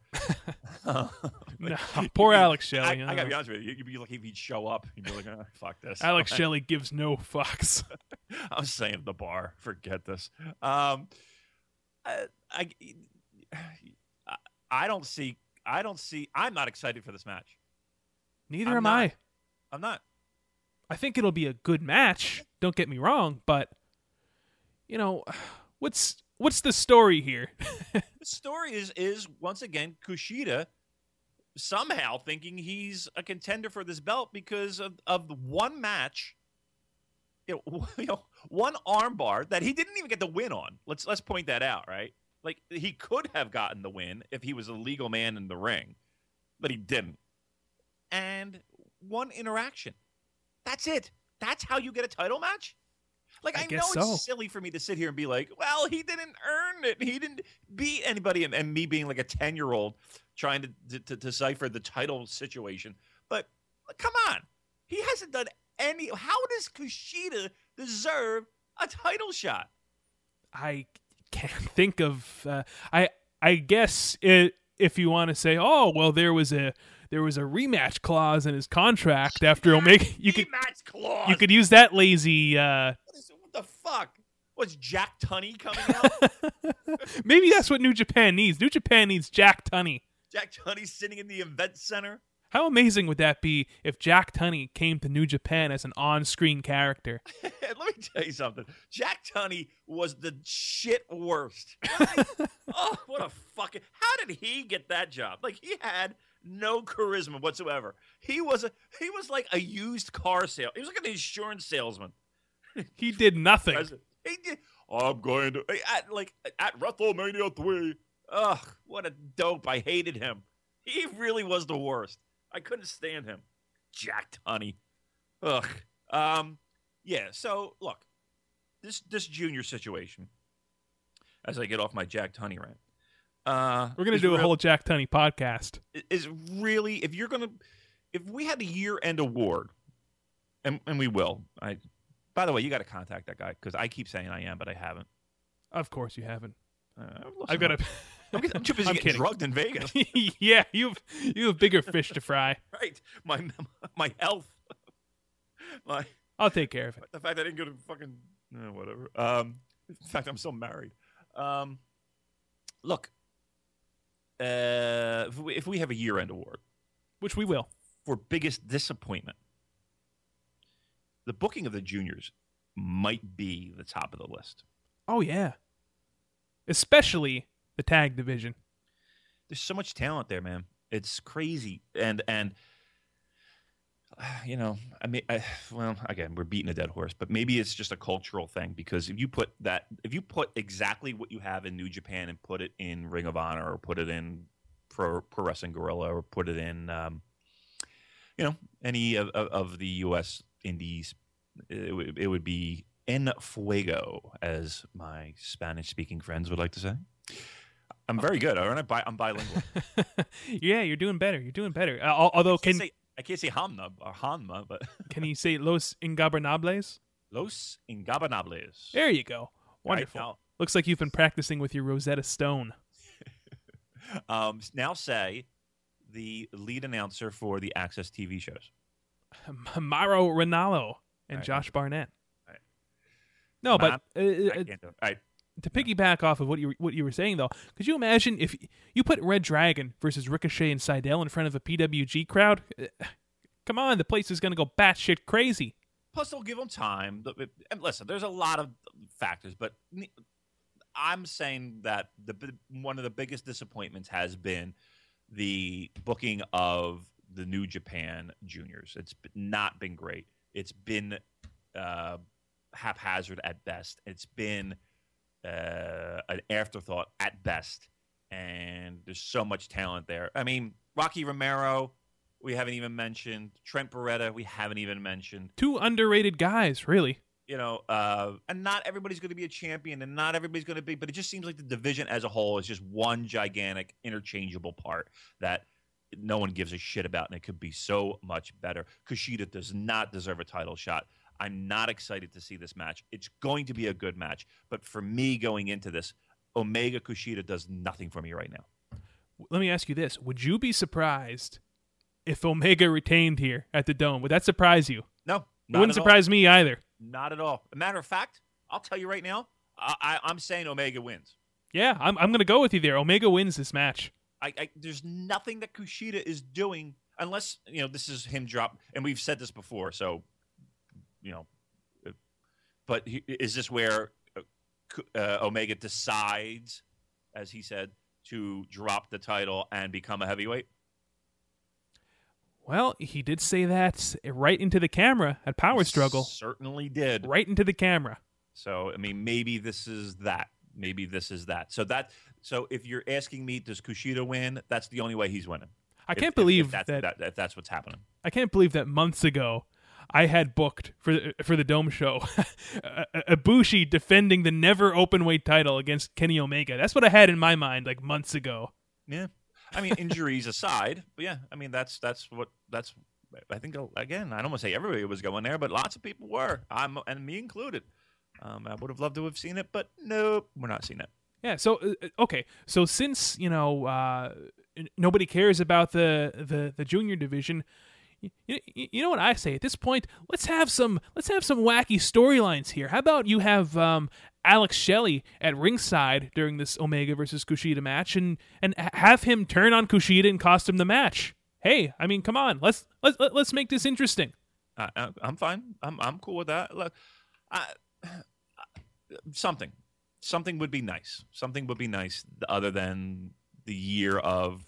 No, poor Alex I, Shelley. I gotta be honest with you. You'd be like if he'd show up. You'd be like, oh, "Fuck this." Alex Shelley gives no fucks. I'm saying the bar. Forget this. Um, I, I, I don't see. I don't see. I'm not excited for this match. Neither I'm am not. I. I'm not. I think it'll be a good match. Don't get me wrong, but you know, what's what's the story here? The story is is once again Kushida somehow thinking he's a contender for this belt because of of one match. You know, you know, one armbar that he didn't even get the win on. Let's let's point that out, right? Like he could have gotten the win if he was a legal man in the ring, but he didn't. And one interaction. That's it. That's how you get a title match? Like I I, know guess it's silly for me to sit here and be like, "Well, he didn't earn it. He didn't beat anybody," and, and me being like a ten year old trying to, to to decipher the title situation. But come on, he hasn't done any. How does Kushida deserve a title shot? I can't think of. Uh, I I guess it, if you want to say, oh well, there was a there was a rematch clause in his contract after Omega. You could clause. you could use that lazy. Uh, What, is, what the fuck? What's Jack Tunney coming out? maybe that's what New Japan needs. New Japan needs Jack Tunney. Jack Tunney sitting in the event center. How amazing would that be if Jack Tunney came to New Japan as an on-screen character? Let me tell you something. Jack Tunney was the shit worst. oh, what a fucking! How did he get that job? Like he had no charisma whatsoever. He was a he was like a used car sale. He was like an insurance salesman. He did nothing. He did. I'm going to at like at WrestleMania three. Ugh, what a dope! I hated him. He really was the worst. I couldn't stand him. Jack Tunney. Ugh. Um. Yeah. So look, this this junior situation. As I get off my Jack Tunney rant, uh, We're gonna is do a real- whole Jack Tunney podcast. is really if you're gonna if we had a year end award, and and we will. I by the way, you got to contact that guy because I keep saying I am, but I haven't. Of course you haven't. Uh, I've got to. I'm, too busy I'm getting kidding. drugged in Vegas. yeah, you have you have bigger fish to fry. right, my my health, my I'll take care of it. the fact I didn't go to fucking eh, whatever. Um, in fact, I'm still married. Um, look, uh, if we, if we have a year end award. Which we will. for biggest disappointment, the booking of the juniors might be the top of the list. Oh yeah. Especially the tag division. There's so much talent there, man. It's crazy, and and you know, I mean, I, well, again, we're beating a dead horse, but maybe it's just a cultural thing because if you put that, if you put exactly what you have in New Japan and put it in Ring of Honor or put it in Pro, Pro Wrestling Guerrilla or put it in, um, you know, any of, of, of the U.S. indies, it, would- it would be en fuego, as my Spanish-speaking friends would like to say. I'm very good. Aren't I? I'm bilingual. yeah, you're doing better. You're doing better. Uh, although, I can't say, I can't say Hamna or Hanma, but can you say Los Ingobernables? Los Ingobernables. There you go. Right, Wonderful. now, Looks like you've been practicing with your Rosetta Stone. um, now say the lead announcer for the AXS TV shows. Mauro Ranallo and Right. Josh Barnett. Right. No, but uh, I uh, can't do it. All right. To piggyback off of what you were, what you were saying though, could you imagine if you put Red Dragon versus Ricochet and Sydal in front of a PWG crowd? Come on, the place is going to go batshit crazy. Plus, they'll give them time. Listen, there's a lot of factors, but I'm saying that the one of the biggest disappointments has been the booking of the New Japan juniors. It's not been great. It's been uh, haphazard at best. It's been uh, an afterthought at best. And there's so much talent there. I mean, Rocky Romero, we haven't even mentioned. Trent Beretta, we haven't even mentioned Two underrated guys, really. you know, uh, and not everybody's going to be a champion, and not everybody's going to be, but it just seems like the division as a whole is just one gigantic interchangeable part that no one gives a shit about, and it could be so much better. Kushida does not deserve a title shot. I'm not excited to see this match. It's going to be a good match, but for me going into this, Omega Kushida does nothing for me right now. Let me ask you this: Would you be surprised if Omega retained here at the Dome? Would that surprise you? No, It wouldn't at all. surprise me either. Not at all. A matter of fact, I'll tell you right now, I, I, I'm saying Omega wins. Yeah, I'm I'm going to go with you there. Omega wins this match. I, I there's nothing that Kushida is doing unless you know this is him drop, and we've said this before. So, you know, uh, but he, is this where uh, uh, Omega decides, as he said, to drop the title and become a heavyweight? Well, he did say that right into the camera at Power Struggle. certainly did. Right into the camera. So I mean, maybe this is that. Maybe this is that. So that. So if you're asking me, does Kushida win? That's the only way he's winning. I If- can't if- if believe that's, that, that if that's what's happening. I can't believe that months ago I had booked for for the Dome show, Ibushi defending the never open weight title against Kenny Omega. That's what I had in my mind like months ago. Yeah, I mean injuries aside, but yeah, I mean that's that's what that's. I think again, I don't want to say everybody was going there, but lots of people were, I'm and me included. Um, I would have loved to have seen it, but nope, we're not seeing it. Yeah. So uh, okay. So since you know uh, nobody cares about the the the junior division, you, you know what I say at this point? Let's have some let's have some wacky storylines here. How about you have um, Alex Shelley at ringside during this Omega versus Kushida match, and and have him turn on Kushida and cost him the match. Hey, I mean, come on, let's let's let's make this interesting. Uh, I'm fine. I'm I'm cool with that. Look, I, something something would be nice. Something would be nice other than the year of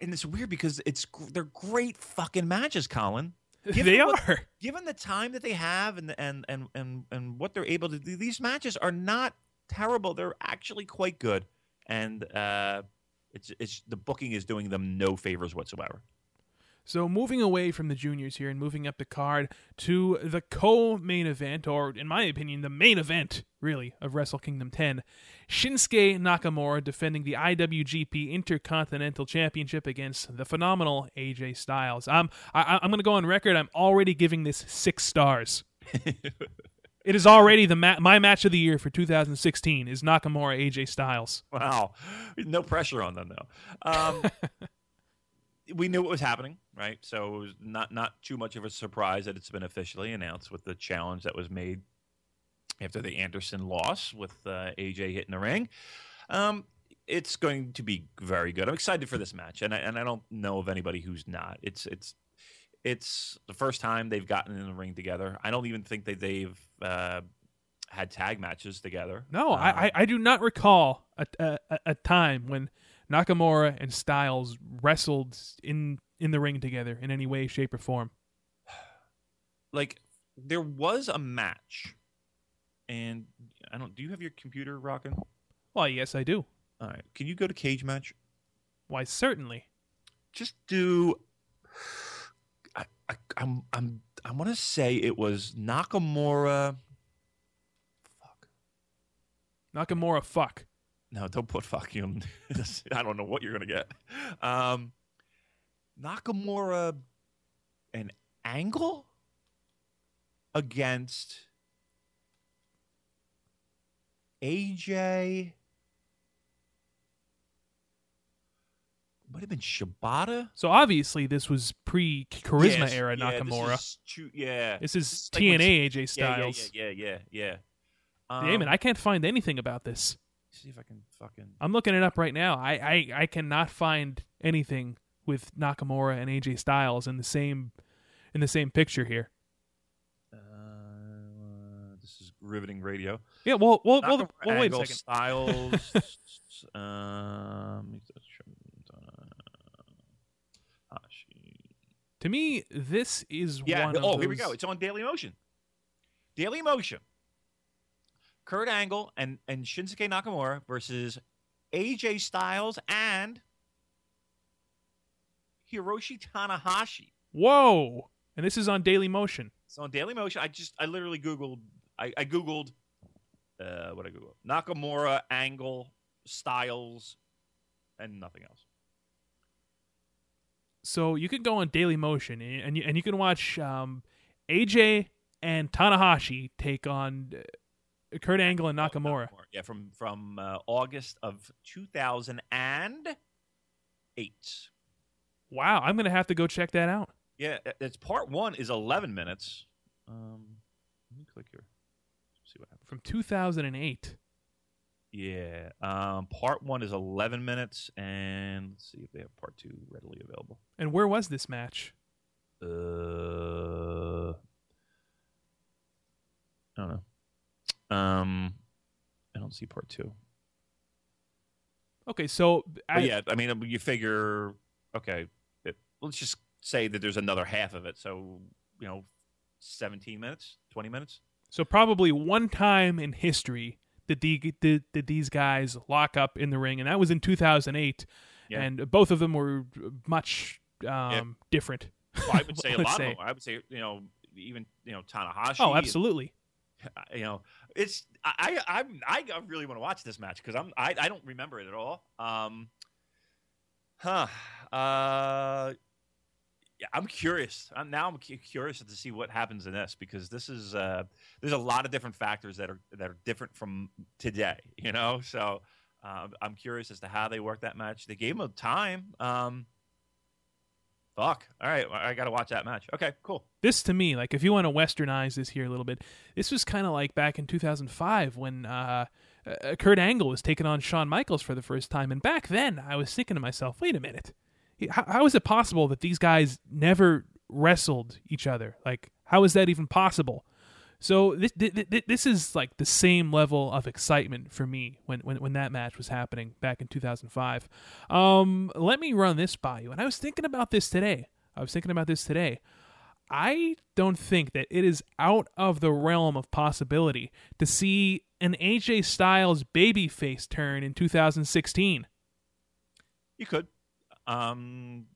and it's weird because it's they're great fucking matches, Colin. Given they what, are. Given the time that they have and and and and and what they're able to do, these matches are not terrible. They're actually quite good, and uh, it's it's the booking is doing them no favors whatsoever. So moving away from the juniors here and moving up the card to the co-main event, or in my opinion, the main event, really, of Wrestle Kingdom 10. Shinsuke Nakamura defending the IWGP Intercontinental Championship against the phenomenal AJ Styles. Um, I, I'm going to go on record. I'm already giving this six stars. It is already the ma- my match of the year for 2016 is Nakamura AJ Styles. Wow, no pressure on them though. Um, we knew what was happening, right? So it was not not too much of a surprise that it's been officially announced with the challenge that was made after the Anderson loss with uh, AJ hitting the ring. Um, it's going to be very good. I'm excited for this match, and I, and I don't know of anybody who's not. It's it's it's the first time they've gotten in the ring together. I don't even think that they've uh, had tag matches together. No, um, I I do not recall a, a, a time when Nakamura and Styles wrestled in in the ring together in any way, shape, or form. Like there was a match, and I don't. Do you have your computer rocking? Why, yes, I do. All right. Can you go to cage match? Why, certainly. Just do. I, I I'm I'm I want to say it was Nakamura. Fuck. Nakamura. Fuck. No, don't put fuck you. I don't know what you're gonna get. Um, Nakamura, an angle against AJ. Might have been Shibata. So obviously this was pre Charisma yes, era yeah, Nakamura. This is, yeah, this is like TNA AJ Styles. Yeah, yeah, yeah, yeah. yeah, yeah. Um, Damn it! I can't find anything about this see if I can fucking. I'm looking it up right now. I, I, I cannot find anything with Nakamura and AJ Styles in the same in the same picture here. Uh, this is riveting radio. Yeah, well, well, well, well wait a second. Styles. um, to me, this is yeah. one. Oh, those... here we go. It's on Daily Motion. Daily Motion. Kurt Angle and, and Shinsuke Nakamura versus AJ Styles and Hiroshi Tanahashi. Whoa! And this is on Daily Motion. It's on Daily Motion. I just I literally googled I, I googled uh, what I googled Nakamura, Angle, Styles, and nothing else. So you can go on Daily Motion and you, and you can watch um, AJ and Tanahashi take on Kurt Angle and Nakamura. Yeah, from from uh, August of 2008. Wow, I'm gonna have to go check that out. Yeah, it's part one is 11 minutes. Um, let me click here. See what happens. From 2008. Yeah, um, part one is 11 minutes, and let's see if they have part two readily available. And where was this match? Uh, I don't know. Um, I don't see part two. Okay, so I, yeah, I mean, you figure, okay, it, let's just say that there's another half of it. So you know, 17 minutes, 20 minutes. So probably one time in history did, the, did, did these guys lock up in the ring, and that was in 2008. Yeah. And both of them were much um, yeah. different. Well, I would say a lot say. of them. I would say you know even you know Tanahashi. Oh, and- absolutely. you know, it's I I I, really want to watch this match because I'm I, I don't remember it at all. Um, huh. Uh, yeah, I'm curious. I'm, now I'm cu- curious to see what happens in this because this is uh, there's a lot of different factors that are that are different from today. You know, so uh, I'm curious as to how they work that match. They gave him a time. Um, fuck. All right, I got to watch that match. Okay, cool. This to me, like if you want to westernize this here a little bit, this was kind of like back in 2005 when uh, uh, Kurt Angle was taking on Shawn Michaels for the first time, and back then I was thinking to myself, wait a minute, how, how is it possible that these guys never wrestled each other? Like, how is that even possible? So this this, this is like the same level of excitement for me when, when when that match was happening back in 2005. Um, let me run this by you. And I was thinking about this today. I was thinking about this today. I don't think that it is out of the realm of possibility to see an AJ Styles babyface turn in 2016. You could. Um,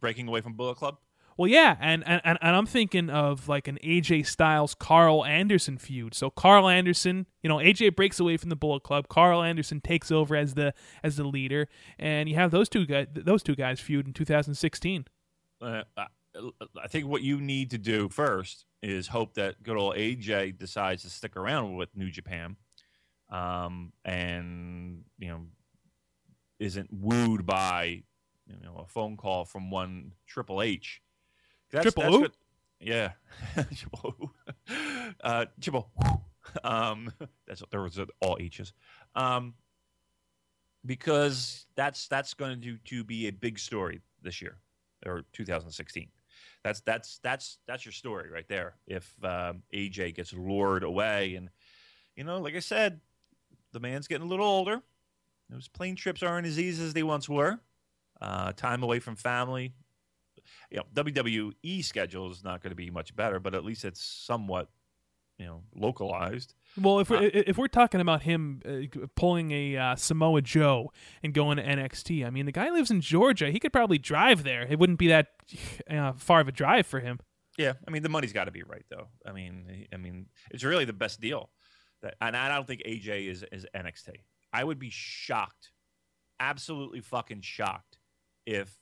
breaking away from Bullet Club. Well, yeah, and, and and I'm thinking of like an AJ Styles Karl Anderson feud. So Karl Anderson, you know, AJ breaks away from the Bullet Club. Karl Anderson takes over as the as the leader, and you have those two guys those two guys feud in 2016. Uh, I I think what you need to do first is hope that good old AJ decides to stick around with New Japan, um, and you know, isn't wooed by you know a phone call from one Triple H. That's, Triple that's who? what- yeah, Triple who? uh, Triple. Um, that's there was all H's. Um, because that's that's going to to be a big story this year or 2016. That's that's that's that's your story right there. If um, AJ gets lured away, and you know, like I said, the man's getting a little older. Those plane trips aren't as easy as they once were. Uh, time away from family. You know, WWE schedule is not going to be much better, but at least it's somewhat, you know, localized. Well, if we're Uh, if we're talking about him uh, pulling a uh, Samoa Joe and going to NXT, I mean, the guy lives in Georgia. He could probably drive there. It wouldn't be that uh, far of a drive for him. Yeah, I mean the money's got to be right though. I mean, I mean it's really the best deal. That, and I don't think AJ is is NXT. I would be shocked, absolutely fucking shocked, if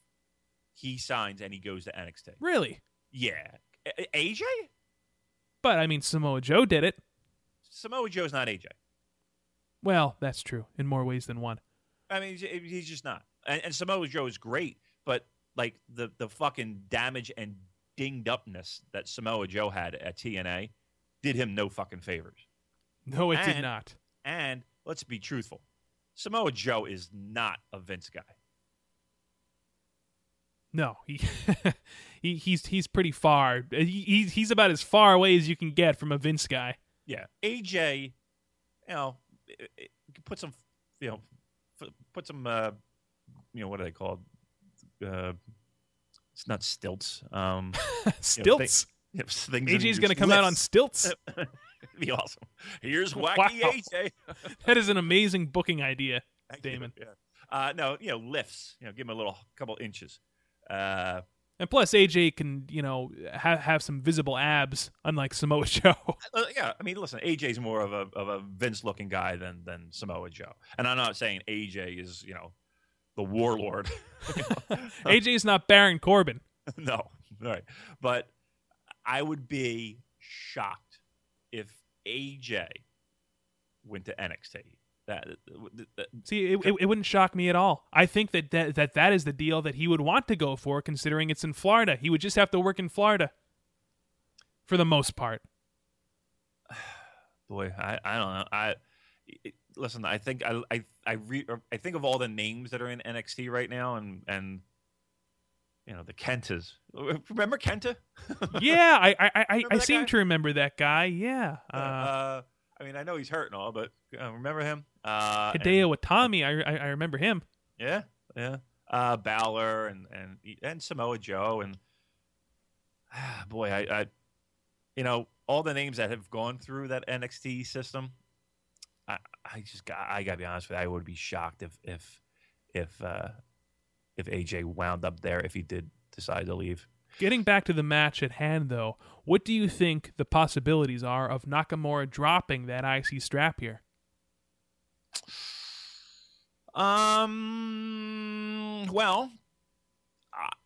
he signs and he goes to NXT. Really? Yeah, AJ But I mean, Samoa Joe did it. Samoa Joe's not AJ. Well, that's true in more ways than one. I mean, he's, just not. And, and Samoa Joe is great, but like the the fucking damage and dinged upness that Samoa Joe had at TNA did him no fucking favors. No, it did not. And let's be truthful, Samoa Joe is not a Vince guy. No, he, he he's he's pretty far. He, he's about as far away as you can get from a Vince guy. Yeah, AJ, you know, put some, you know, put some, uh, you know, what are they called? Uh, it's not stilts. Um, Stilts. you know, things in AJ's going to come out on stilts. Be awesome. Here's wacky Wow. AJ. That is an amazing booking idea. Damon. Yeah. Uh, no, you know, lifts. You know, give him a little couple inches. Uh, And plus, AJ can you know ha- have some visible abs, unlike Samoa Joe. uh, yeah, I mean, listen, AJ's more of a of a Vince looking guy than than Samoa Joe, and I'm not saying AJ is you know the warlord. AJ's not Baron Corbin. no, right, but I would be shocked if AJ went to NXT. That, that See, it, it, it wouldn't shock me at all. I think that, that that that is the deal that he would want to go for, considering it's in Florida. He would just have to work in Florida for the most part. boy, I, I don't know. I it- listen. I think I I I, re, I think of all the names that are in NXT right now, and and you know the Kentas. Remember Kenta? Yeah, I I, I, I seem guy? to remember that guy. Yeah, uh, uh, I mean, I know he's hurt and all, but uh, remember him? Uh, and- Hideo Itami. I, I I remember him. yeah, yeah. Uh, Balor and and and Samoa Joe and ah, boy, I, I you know all the names that have gone through that NXT system. I I just got I gotta be honest with you. I would be shocked if if if uh, if AJ wound up there if he did decide to leave. Getting back to the match at hand, though, what do you think the possibilities are of Nakamura dropping that IC strap here? Um. Well,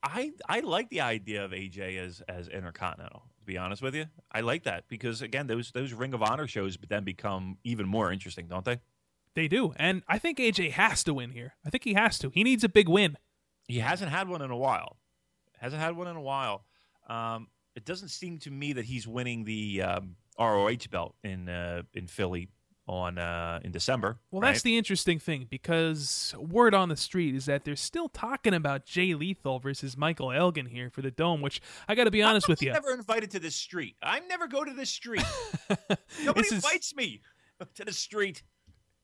I I like the idea of AJ as as Intercontinental. To be honest with you, I like that because again, those those Ring of Honor shows then become even more interesting, don't they? They do, and I think AJ has to win here. I think he has to. He needs a big win. He hasn't had one in a while. Hasn't had one in a while. Um, it doesn't seem to me that he's winning the um, ROH belt in uh, in Philly on uh, in December. Well, right? that's the interesting thing because word on the street is that they're still talking about Jay Lethal versus Michael Elgin here for the Dome. Which I got to be honest with you. I'm with you, never invited to this street. I never go to this street. Nobody This is- invites me to the street.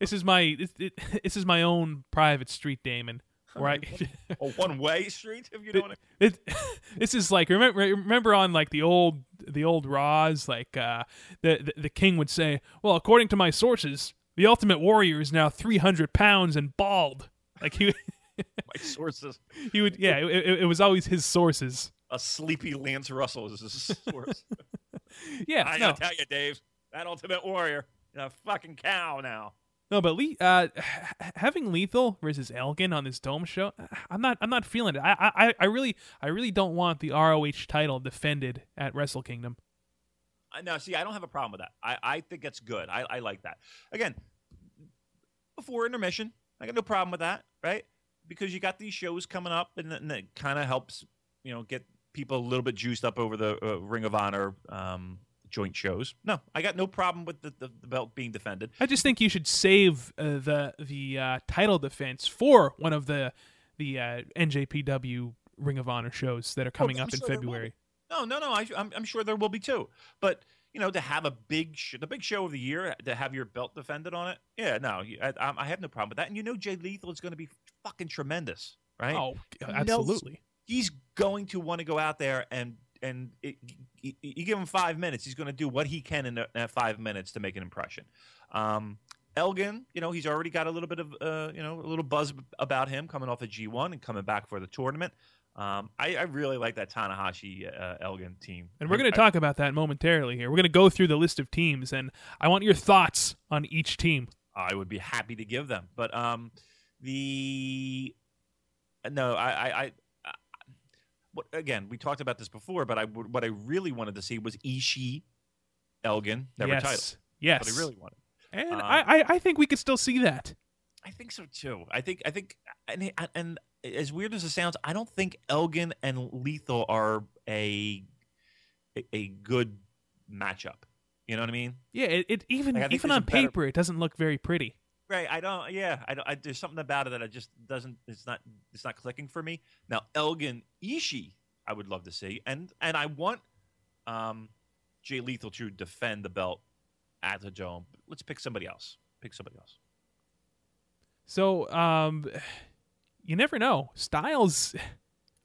this is my it, this is my own private street, Damon. Right. A one way street, if you know what I it, this is like remember remember on like the old the old Raws like uh the, the the king would say well according to my sources the Ultimate Warrior is now three hundred pounds and bald like he My sources. he would yeah it, it, it was always his sources A sleepy Lance Russell is his source. yeah I no gotta tell you, Dave, that Ultimate Warrior is a fucking cow now. No but Le- uh having Lethal versus Elgin on this Dome show I'm not I'm not feeling it I I I really I really don't want the ROH title defended at Wrestle Kingdom No, see, I don't have a problem with that. I, I think it's good. I, I like that. Again, before intermission, I got no problem with that, right? Because you got these shows coming up, and, and it kind of helps, you know, get people a little bit juiced up over the uh, Ring of Honor um, joint shows. No, I got no problem with the, the, the belt being defended. I just think you should save uh, the the uh, title defense for one of the the uh, NJPW Ring of Honor shows that are coming Oh, I'm up in sure February. No, no, no. I, I'm, I'm sure there will be too. But you know, to have a big, sh- the big show of the year, to have your belt defended on it, yeah, no, I, I have no problem with that. And you know, Jay Lethal is going to be fucking tremendous, right? Oh, absolutely. He's going to want to go out there and and it, you, you give him five minutes, he's going to do what he can in that- five minutes to make an impression. Um, Elgin, you know, he's already got a little bit of, uh, you know, a little buzz about him coming off of G1 and coming back for the tournament. Um, I, I really like that Tanahashi uh, Elgin team. And we're going to talk about that momentarily here. We're going to go through the list of teams, and I want your thoughts on each team. I would be happy to give them. But um, the no, I, I what, again, we talked about this before, but I what I really wanted to see was Ishii, Elgin, never yes, title. yes. What I really wanted. and um, I, I think we could still see that. I think so too. I think I think and and as weird as it sounds, I don't think Elgin and Lethal are a a, good matchup. You know what I mean? Yeah, it, it even Like, even on better- paper, it doesn't look very pretty. Right. I don't. Yeah. I don't. I, there's something about it that I just doesn't. It's not. It's not clicking for me. Now Elgin Ishii, I would love to see, and and I want um, Jay Lethal to defend the belt at the dome. Let's pick somebody else. Pick somebody else. So, um, you never know. Styles,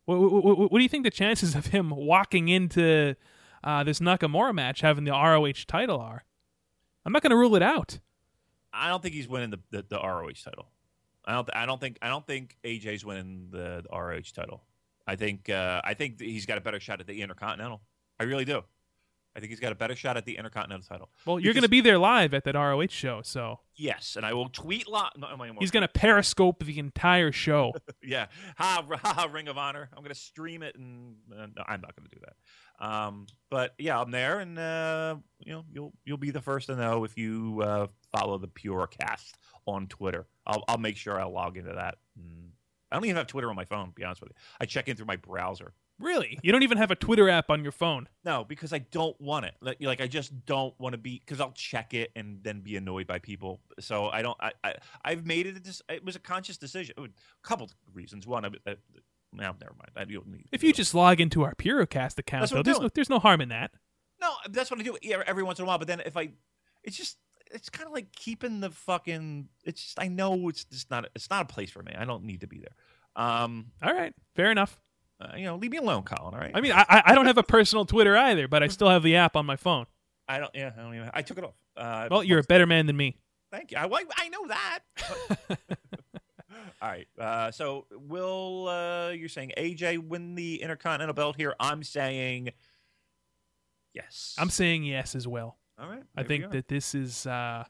what, what, what, do you think the chances of him walking into uh, this Nakamura match having the ROH title are? I'm not going to rule it out. I don't think he's winning the, the, the ROH title. I don't. I don't think. I don't think AJ's winning the, the ROH title. I think. Uh, I think he's got a better shot at the Intercontinental. I really do. I think he's got a better shot at the Intercontinental title. Well, you're going to be there live at that ROH show, so Yes, and I will tweet lot. No, he's going to periscope the entire show. yeah, ha, ha, ha, Ring of Honor. I'm going to stream it, and uh, no, I'm not going to do that. Um, but yeah, I'm there, and uh, you know, you'll you'll be the first to know if you uh, follow the Purocast on Twitter. I'll I'll make sure I'll log into that. Mm. I don't even have Twitter on my phone. To be honest with you, I check in through my browser. Really? You don't even have a Twitter app on your phone? No, because I don't want it. Like, like I just don't want to be because I'll check it and then be annoyed by people. So I don't. I, I I've made it. A, it was a conscious decision. A couple reasons. One, I, I, well, never mind. I don't need. If you just log into our Purocast account, though, there's no, there's no harm in that. no, that's what I do every once in a while. But then if I, it's just. It's kind of like keeping the fucking. It's just I know it's just not. It's not a place for me. I don't need to be there. Um, All right, fair enough. Uh, you know, leave me alone, Colin. All right. I mean, I, I- don't have a personal Twitter either, but I still have the app on my phone. I don't. Yeah, I don't even. I took it off. Uh, Well, you're a better man than me. Thank you. I, I know that. All right. Uh, so will uh, you're saying AJ win the Intercontinental belt here? I'm saying yes. I'm saying yes as well. All right. I think that this is uh,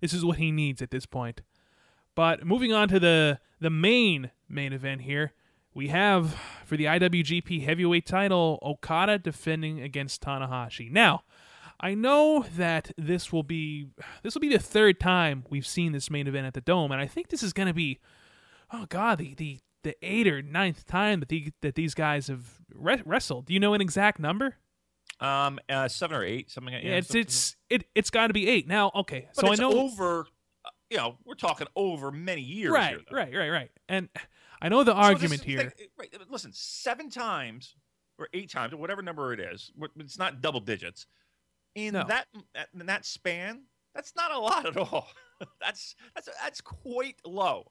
this is what he needs at this point. But moving on to the the main main event here, we have for the IWGP Heavyweight Title Okada defending against Tanahashi. Now, I know that this will be this will be the third time we've seen this main event at the Dome, and I think this is going to be oh god the the the eighth or ninth time that the, that these guys have re- wrestled. Do you know an exact number? um uh, seven or eight something. Like that. Yeah, it's it's it it's got to be eight now. Okay, But so I know over. uh, You know, we're talking over many years. right, here, right, right, right, and I know the So argument here. right, listen, seven times or eight times or whatever number it is. It's not double digits. In No. that in that span, that's not a lot at all. that's that's that's quite low.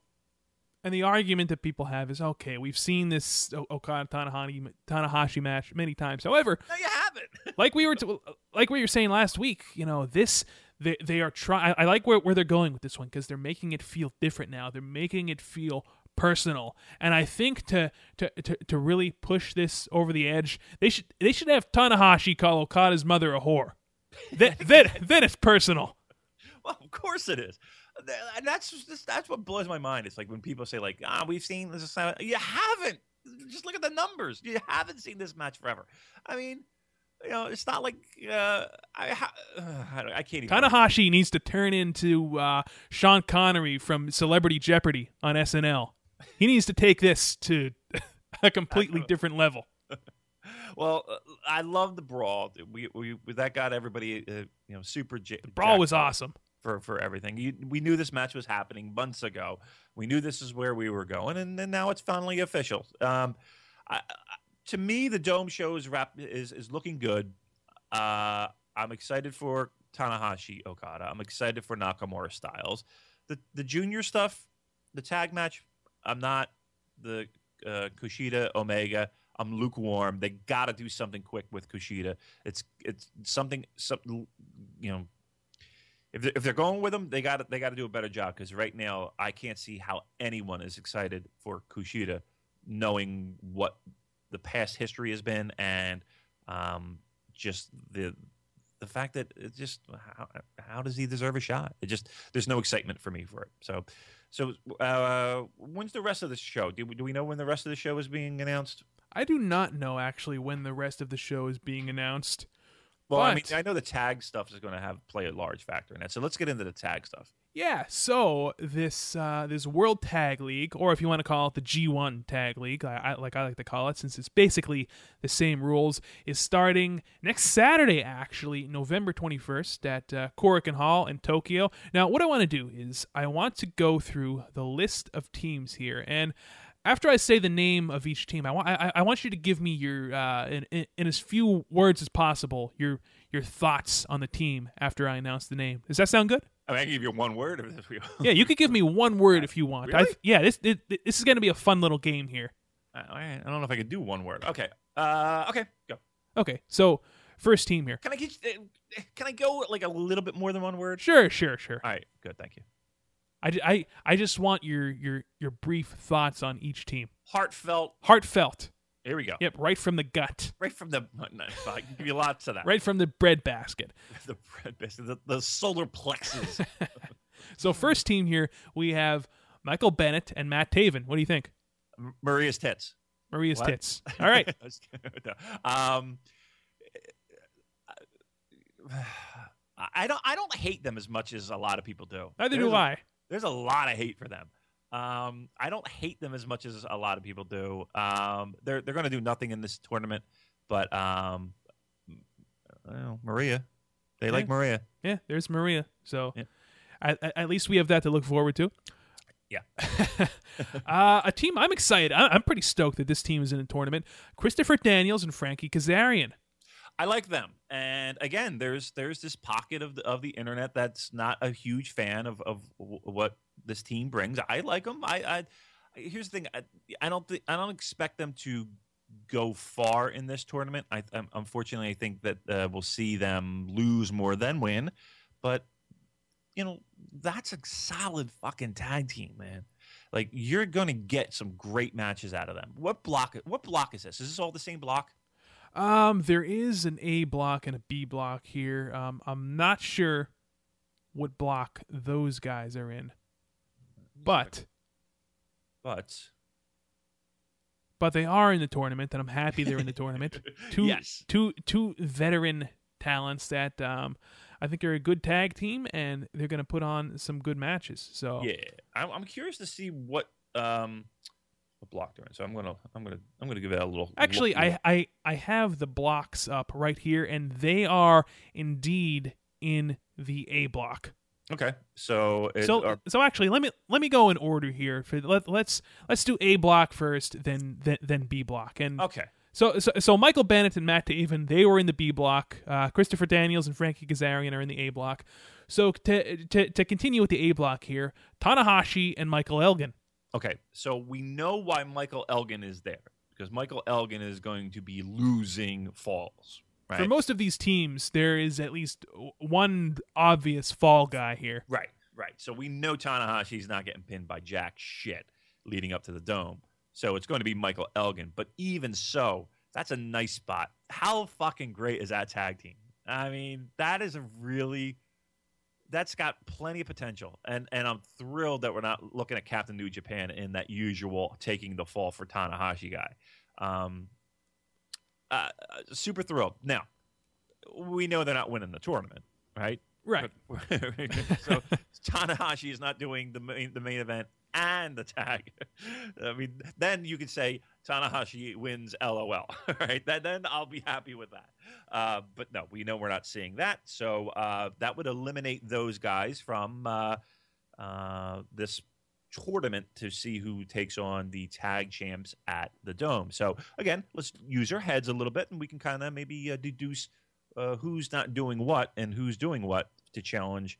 And the argument that people have is okay, we've seen this oh, Okada Tanahashi Tanahashi match many times. However, No, you haven't. like we were t- like we were saying last week, you know, this they they are trying. I like where where they're going with this one because they're making it feel different now. They're making it feel personal, and I think to to to, to really push this over the edge, they should they should have Tanahashi call Okada's mother a whore. then then then it's personal. Well, of course it is. And that's just, that's what blows my mind. It's like when people say like, "Ah, we've seen this." You haven't. Just look at the numbers. You haven't seen this match forever. I mean, you know, it's not like uh, I ha- I, I can't even. Tanahashi needs to turn into uh, Sean Connery from Celebrity Jeopardy on SNL. He needs to take this to a completely different level. Well, uh, I love the brawl. We, we that got everybody uh, you know super. J- the Brawl was awesome. for for everything. You, we knew this match was happening months ago. We knew this is where we were going, and, and now it's finally official. Um, I, I, to me, the Dome show is wrap is is looking good. Uh, I'm excited for Tanahashi Okada. I'm excited for Nakamura Styles. The the junior stuff, the tag match. I'm not the uh, Kushida Omega. I'm lukewarm. They got to do something quick with Kushida. It's it's something something you know if they're, if they're going with him, they got they got to do a better job because right now I can't see how anyone is excited for Kushida, knowing what the past history has been and um, just the the fact that it just how, how does he deserve a shot? It just there's no excitement for me for it. So so uh, when's the rest of the show? Do we, do we know when the rest of the show is being announced? I do not know actually when the rest of the show is being announced. Well, I mean, I know the tag stuff is going to have play a large factor in that. So let's get into the tag stuff. Yeah, so this uh, this World Tag League, or if you want to call it the G1 Tag League, I, I, like I like to call it, since it's basically the same rules, is starting next Saturday, actually, November 21st at uh, Korakuen Hall in Tokyo. Now, what I want to do is I want to go through the list of teams here, and after I say the name of each team, I want I, I want you to give me your uh, in, in, in as few words as possible your your thoughts on the team after I announce the name. Does that sound good? I mean, I can give you one word. Yeah, you could give me one word if you want. I, Really? yeah, this, this this is going to be a fun little game here. I, I don't know if I could do one word. Okay. Uh, okay. Go. Okay, so first team here. Can I get? uh, Can I go like a little bit more than one word? Sure, sure, sure. All right. Good. Thank you. I, I, I just want your your your brief thoughts on each team. Heartfelt. Heartfelt. Here we go. Yep, right from the gut, Right from the. No, I can give you lots of that. right from the bread basket. The bread biscuit, the, the solar plexus. So first team here we have Michael Bennett and Matt Taven. What do you think? Maria's tits. Maria's What? tits. All right. Um, I don't. I don't hate them as much as a lot of people do. Neither There's do I. There's a lot of hate for them. Um, I don't hate them as much as a lot of people do. Um, they're they're going to do nothing in this tournament, but um, well, Maria, they like Maria. Yeah, there's Maria. So Yeah. at, at- at least we have that to look forward to. Yeah. uh, a team I'm excited. I- I'm pretty stoked that this team is in the tournament. Christopher Daniels and Frankie Kazarian. I like them. And again, there's there's this pocket of the, of the internet that's not a huge fan of of what this team brings. I like them. I, I here's the thing. I, I don't thi- I don't expect them to go far in this tournament. I um, unfortunately I think that uh, we'll see them lose more than win. But you know that's a solid fucking tag team, man. Like you're going to get some great matches out of them. What block? What block is this? Is this all the same block? Um, there is an A block and a B block here. Um, I'm not sure what block those guys are in, but But but they are in the tournament, and I'm happy they're in the tournament. Two Yes. two two veteran talents that um I think are a good tag team, and they're going to put on some good matches. So yeah, I'm, I'm curious to see what um what block they're. So I'm gonna I'm gonna I'm gonna give that a little. Actually, look- I, I I have the blocks up right here, and they are indeed in the A block. okay. So it, so so actually, let me let me go in order here. For let, let's let's do A block first, then then then B block, and okay. so so so Michael Bennett and Matt Taven they were in the B block. Uh, Christopher Daniels and Frankie Kazarian are in the A block. So to to to continue with the A block here, Tanahashi and Michael Elgin. Okay, so we know why Michael Elgin is there because Michael Elgin is going to be losing falls. Right. For most of these teams, there is at least one obvious fall guy here. right, right. So we know Tanahashi's not getting pinned by jack shit leading up to the dome. So it's going to be Michael Elgin. But even so, that's a nice spot. How fucking great is that tag team? I mean, that is a really that's got plenty of potential. And and I'm thrilled that we're not looking at Captain New Japan in that usual taking the fall for Tanahashi guy. Um uh, uh, super thrilled. Now, we know they're not winning the tournament, right? Right. so Tanahashi is not doing the main, the main event and the tag. I mean, then you could say Tanahashi wins LOL, right? Then, then I'll be happy with that. Uh, but no, we know we're not seeing that. So uh, that would eliminate those guys from uh, uh, this tournament to see who takes on the tag champs at the Dome. So again, let's use our heads a little bit, and we can kind of maybe uh, deduce uh, who's not doing what and who's doing what to challenge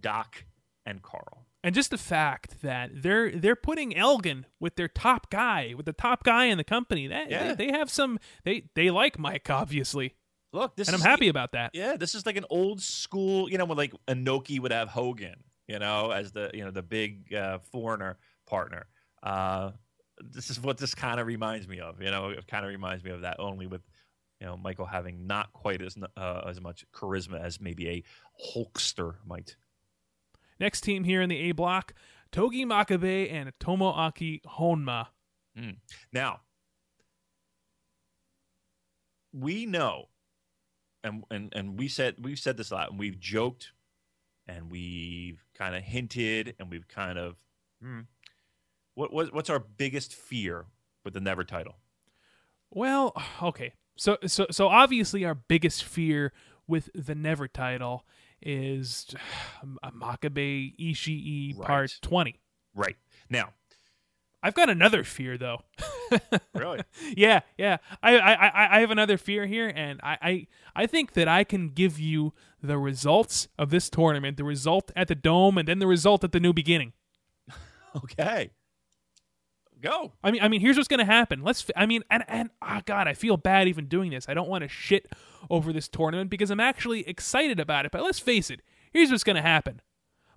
Doc and Karl. And just the fact that they're they're putting Elgin with their top guy, with the top guy in the company. That Yeah. they, they have some they they like Mike obviously. Look, this and I'm happy about that. Yeah, this is like an old school, you know, when like Inoki would have Hogan, you know, as the you know the big uh, foreigner partner. Uh, this is what this kind of reminds me of. You know, it kind of reminds me of that only with you know Michael having not quite as uh, as much charisma as maybe a Hulkster might. Next team here in the A block, Togi Makabe and Tomoaki Honma. Now, we know, and and and we said we've said this a lot, and we've joked, and we've kind of hinted, and we've kind of, hmm, what, what what's our biggest fear with the Never title? Well, okay. So so so obviously our biggest fear with the Never title is uh, Makabe Ishii Right. Part 20. Right now, I've got another fear though. really, yeah, yeah. I, I, I- I have another fear here, and I, I, I think that I can give you the results of this tournament, the result at the dome, and then the result at the new beginning. okay, go. I mean, I mean, here's what's gonna happen. Let's. I mean, and and oh god, I feel bad even doing this. I don't want to shit over this tournament because I'm actually excited about it. But let's face it. Here's what's gonna happen.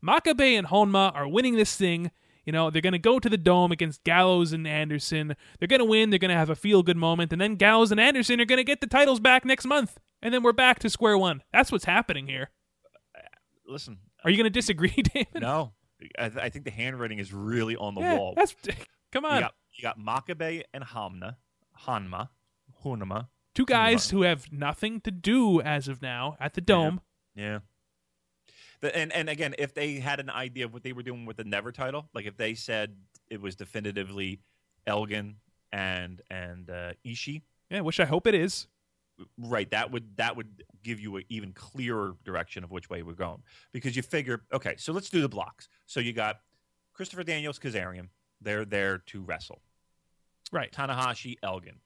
Makabe and Honma are winning this thing. You know, they're gonna go to the dome against Gallows and Anderson. They're gonna win. They're gonna have a feel good moment, and then Gallows and Anderson are gonna get the titles back next month, and then we're back to square one. That's what's happening here. Uh, listen, Are you gonna disagree, David? no, I, th- I think the handwriting is really on the Yeah, wall. that's come You on. got you got Makabe and Hamna, Hanma, Hunama. Two guys who have nothing to do as of now at the dome. Yeah. The, and and again, if they had an idea of what they were doing with the Never title, like if they said it was definitively Elgin and and uh, Ishii, Yeah, which I hope it is. right? That would that would give you an even clearer direction of which way we're going because you figure, okay, so let's do the blocks. So you got Christopher Daniels, Kazarian. They're there to wrestle. Right. Tanahashi, Elgin.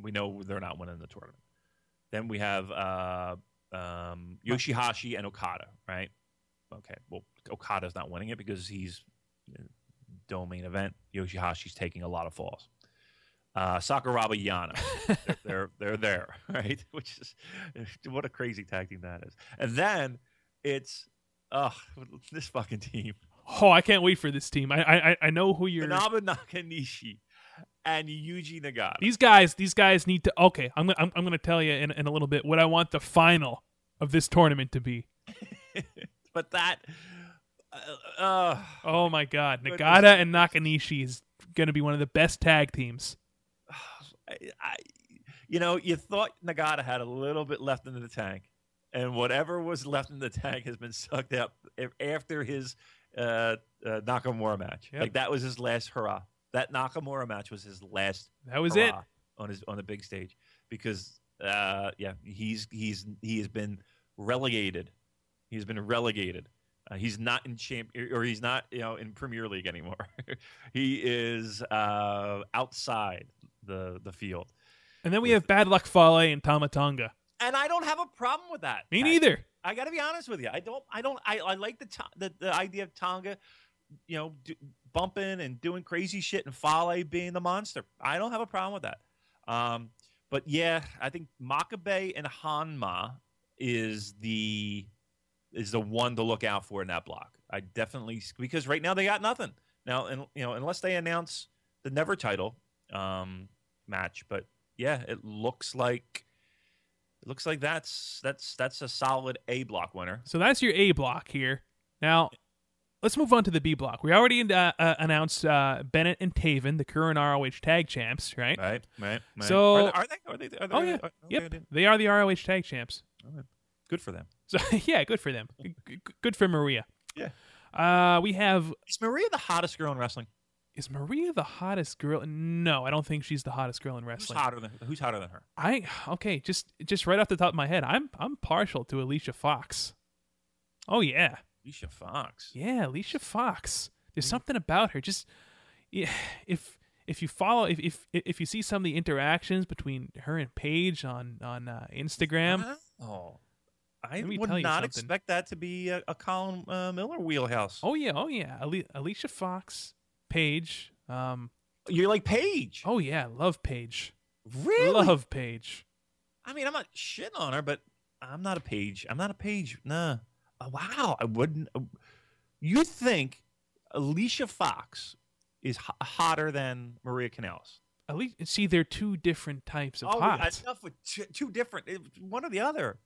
We know they're not winning the tournament. Then we have uh, um, Yoshihashi and Okada, right? Okay, well, Okada's not winning it because he's uh, domain event. Yoshihashi's taking a lot of falls. Uh, Sakuraba Yano, they're, they're they're there, right? Which is what a crazy tag team that is. And then it's oh, this fucking team. Oh, I can't wait for this team. I I I know who you're. Manabu Nakanishi and Yuji Nagata. These guys, these guys need to. Okay, I'm I'm, I'm going to tell you in in a little bit what I want the final of this tournament to be. but that. Uh, uh, Oh my God, Goodness Nagata and Nakanishi is going to be one of the best tag teams. I, I, you know, you thought Nagata had a little bit left in the tank, and whatever was left in the tank has been sucked up after his uh, uh, Nakamura match. Yep. Like that was his last hurrah. That Nakamura match was his last That was it. on his on the big stage because uh, yeah, he's he's he has been relegated. He's been relegated. Uh, he's not in champ or he's not you know in Premier League anymore. he is uh, outside the the field, And then we have Bad Luck Fale and Tama Tonga. and I don't have a problem with that. Me I- neither. I got to be honest with you. I don't. I don't. I, I like the, the the idea of Tonga, you know, do, bumping and doing crazy shit, and Fale being the monster. I don't have a problem with that. Um, but yeah, I think Makabe and Hanma is the is the one to look out for in that block. I definitely because right now they got nothing now, and you know, unless they announce the never title um, match. But yeah, it looks like it looks like that's that's that's a solid A block winner. So that's your A block here. Now, let's move on to the B block. We already uh, uh, announced uh, Bennett and Taven, the current ROH tag champs, right? Right, right. right. So- are, are they? Are they? Are they Oh, yeah. are- Yep. okay, They are the ROH tag champs. Good for them. So yeah, good for them. G- g- Good for Maria. Yeah. Uh, we have Is Maria the hottest girl in wrestling? Is Maria the hottest girl? No, I don't think she's the hottest girl in Who's wrestling. hotter than Who's hotter than her? I okay, just just right off the top of my head, I'm I'm partial to Alicia Fox. Oh yeah, Alicia Fox. yeah, Alicia Fox. Mm. There's something about her. Just yeah, if if you follow if if if you see some of the interactions between her and Paige on on uh, Instagram, Oh, I would not expect that to be a, a Colin uh, Miller wheelhouse. oh yeah, oh yeah, Ali- Alicia Fox, Paige. Um, You're like Paige. oh yeah, love Paige. really? Love Paige. I mean, I'm not shitting on her, but I'm not a page. I'm not a page. Nah. Oh, wow. I wouldn't. uh, You think Alicia Fox is ho- hotter than Maria Kanellis? At least see, they're two different types of oh, hot. enough with two, two different. One or the other.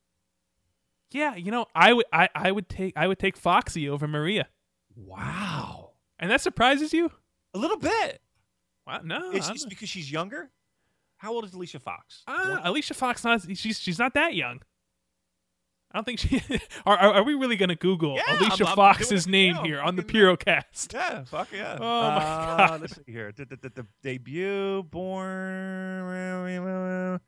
Yeah, you know, I would I, I would take I would take Foxy over Maria. Wow. And that surprises you? A little bit. Wow, no. Is I'm- because she's younger? How old is Alicia Fox? uh, Alicia Fox not she's she's not that young. I don't think she are are, are we really going to Google Yeah, Alicia I'm- I'm Fox's name now. here on the Purocast? Yeah, fuck yeah. Oh, my Uh, God. Let's see here. The, the, the, the debut born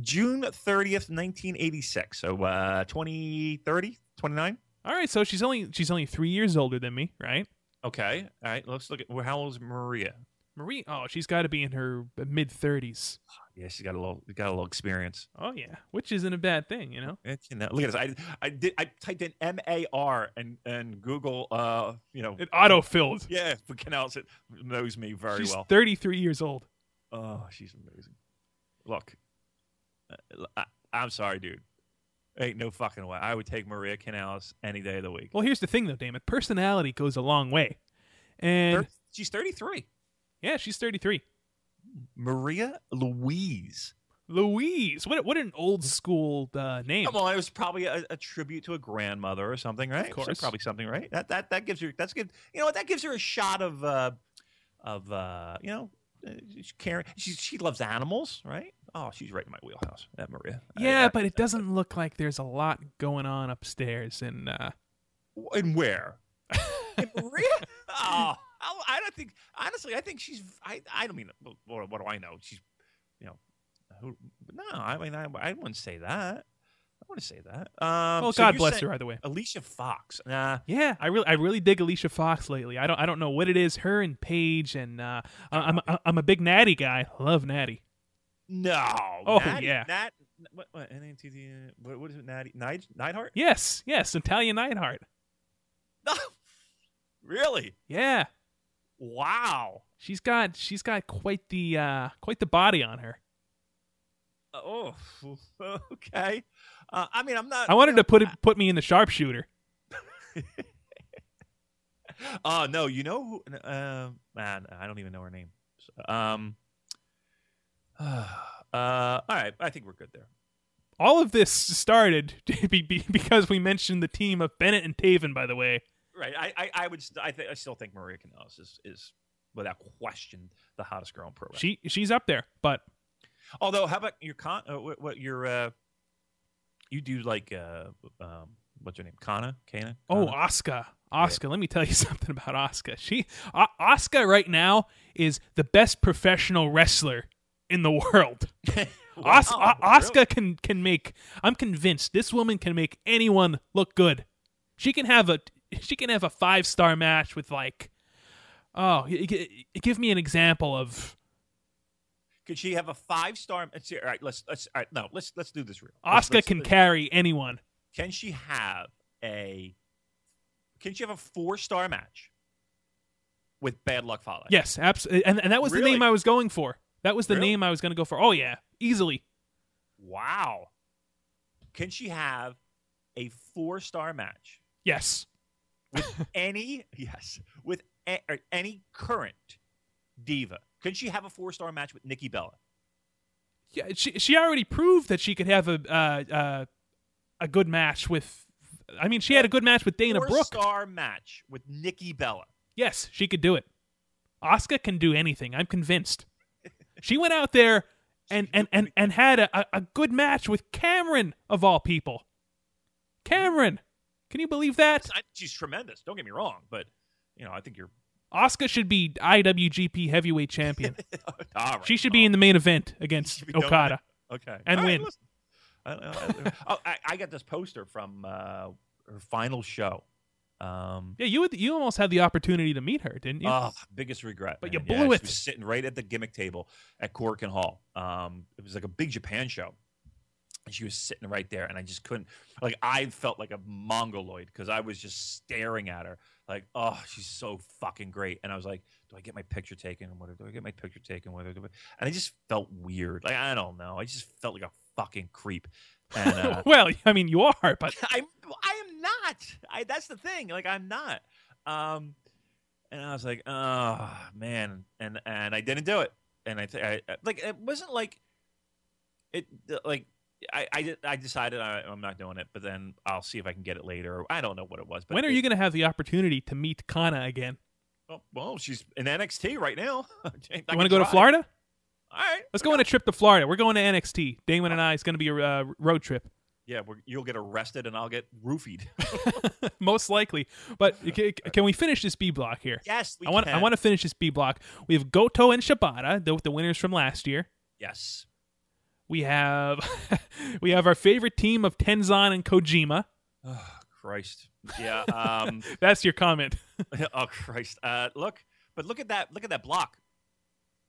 June 30th, 1986. So uh 20, 30, 29? All right, so she's only she's only 3 years older than me, right? Okay. All right. Let's look at well, how old is Maria? Marie, oh, she's got to be in her mid 30s. Yeah, she's got a little got a little experience. Oh yeah, which isn't a bad thing, you know. It's, you know, look at this. I I did I typed in M A R and and Google uh you know It auto-filled. yeah, but Canals it knows me very she's well. 33 years old. Oh, she's amazing. Look, uh, I, I'm sorry, dude. Ain't no fucking way. I would take Maria Kanellis any day of the week. Well, here's the thing though, damn it. Personality goes a long way. And Thir- she's 33. yeah, she's 33. Maria Louise. Louise. What what an old school uh, name. Come on, it was probably a, a tribute to a grandmother or something, right? So course. probably something, right? That that that gives her. That's good. You know what? That gives her a shot of uh of uh you know. uh, she's Caring, she she loves animals, right? Oh, she's right in my wheelhouse. That Maria. Yeah, I- but it doesn't look like there's a lot going on upstairs and uh And where? In Maria? Oh, I I don't think. Honestly, I think she's. I. I don't mean. What, what do I know? She's. You know. Who, no, I mean, I, I wouldn't say that. I wouldn't say that. Um, well, so God bless saying her either way. Alicia Fox. Nah. Yeah, I really I really dig Alicia Fox lately. I don't I don't know what it is. Her and Paige and uh I'm I'm, I'm a big Natty guy. Love Natty. No. Oh, Natty- yeah. Nat. What? What? NATD, what, what is it? Natty. Night. Neidhart. Yes, yes, Natalya Neidhart. No. really? Yeah. Wow. She's got she's got quite the uh quite the body on her. Oh. Okay. Uh, I mean, I'm not. I wanted to put it put me in the sharpshooter. Oh no, you know, who- uh, man, I don't even know her name. Um, uh, all right, I think we're good there. All of this started be- be- because we mentioned the team of Bennett and Taven. By the way, Right, I, I, I would, st- I, th- I still think Maria Kanellis is, is without question the hottest girl in pro wrestling. she she's up there, but Although, how about your con? Uh, what, what your, uh, you do like, uh, um, what's her name? Kana, Kana. Oh? Asuka. Asuka, let me tell you something about Asuka. She Asuka right now is the best professional wrestler in the world. Os- Wow, O- Asuka can can make I'm convinced this woman can make anyone look good. She can have a she can have a five-star match with like Oh, give me an example of Could she have a five star? All right, let's let's all right, no, let's let's do this real. Asuka can let's- carry anyone. Can she have a? Can she have a four star match with Bad Luck Fale? Yes, absolutely. And and that was the name I was going for. That was the Really? name I was going to go for. Oh yeah, easily. Wow. Can she have a four star match Yes. With any? yes, with a, any current diva. Can she have a four star match with Nikki Bella? Yeah, she she already proved that she could have a uh, uh, a good match with. I mean, she had a good match with Dana four Brooke. star match with Nikki Bella. Yes, she could do it. Asuka can do anything. I'm convinced. She went out there and and and, and had a, a- good match with Cameron of all people. Cameron, can you believe that? I, she's tremendous. Don't get me wrong, but you know I think you're. Asuka should be IWGP Heavyweight Champion. Right, She should be in the main event against should be dominant. Okada. Okay. And All right, win. listen. I, I, oh, I, I got this poster from uh, her final show. Um, Yeah, you would, you almost had the opportunity to meet her, didn't you? oh, biggest regret. But man. you Yeah, blew she it. was sitting right at the gimmick table at Korakuen Hall. Um, it was like a big Japan show. And she was sitting right there, and I just couldn't. Like, I felt like a mongoloid because I was just staring at her, like, oh, she's so fucking great. And I was like, do I get my picture taken? What do I get my picture taken? Do I? And I just felt weird. Like, I don't know. I just felt like a fucking creep. And uh, well, I mean, you are, but I'm I am not. I that's the thing. Like I'm not. Um, and I was like, oh man, and and I didn't do it. And I, th- I like it wasn't like it like. I, I, I decided I, I'm not doing it, but then I'll see if I can get it later. I don't know what it was. But when are it- you going to have the opportunity to meet Kana again? Oh, well, she's in NXT right now. You want to go to Florida? All right, Let's go on a trip to Florida. We're going to NXT. Damon and I is going to be a uh, road trip, Yeah, we're, you'll get arrested and I'll get roofied. most likely. But ca- can we finish this B block here? yes, we I want I want to finish this B block. We have Goto and Shibata, the, the winners from last year. Yes. We have we have our favorite team of Tenzan and Kojima. Oh, Christ. Yeah. Um, That's your comment. oh Christ! Uh, look, but look at that! Look at that block.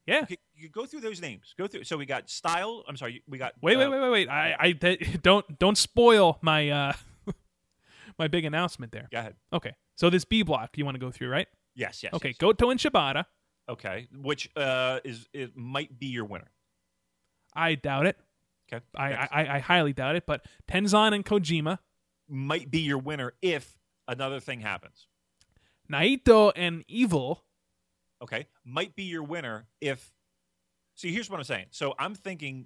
Yeah. Okay, you go through those names. Go through. So we got style. I'm sorry. We got. Wait, wait, uh, wait, wait, wait. I, I that- don't don't spoil my uh my big announcement there. Go ahead. Okay. So this B block you want to go through, right? Yes. Yes. Okay, yes. Goto and Shibata. Okay. Which uh is it might be your winner. I doubt it. Okay. I, Next. I I highly doubt it. But Tenzan and Kojima, might be your winner if another thing happens. Naito and Evil. Okay. Might be your winner if. See, here's what I'm saying. So I'm thinking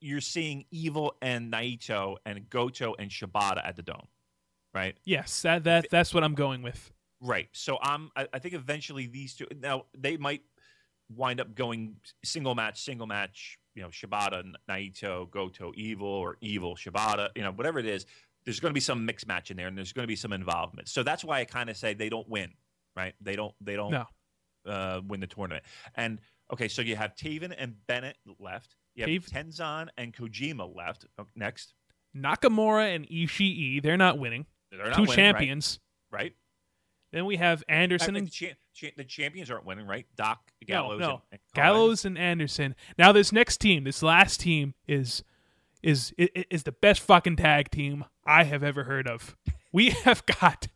you're seeing Evil and Naito and Goto and Shibata at the Dome, right? Yes, that that that's what I'm going with. Right. So I'm. I, I think eventually these two. Now they might wind up going single match, single match. You know, Shibata, Naito, Goto, Evil, or Evil, Shibata. You know, whatever it is. There's going to be some mixed match in there, and there's going to be some involvement. So that's why I kind of say they don't win. Right. They don't. They don't No. Uh, win the tournament. And okay, so you have Taven and Bennett left. You have Taven- Tenzan and Kojima left. Oh, next, Nakamura and Ishii, they're not winning. they're not Two winning, champions. right? Then we have Anderson and the, cha- cha- the champions aren't winning, right? Doc, Gallows, no. and, and Gallows and Anderson. Now this next team, this last team is is i- i- is the best fucking tag team I have ever heard of. We have got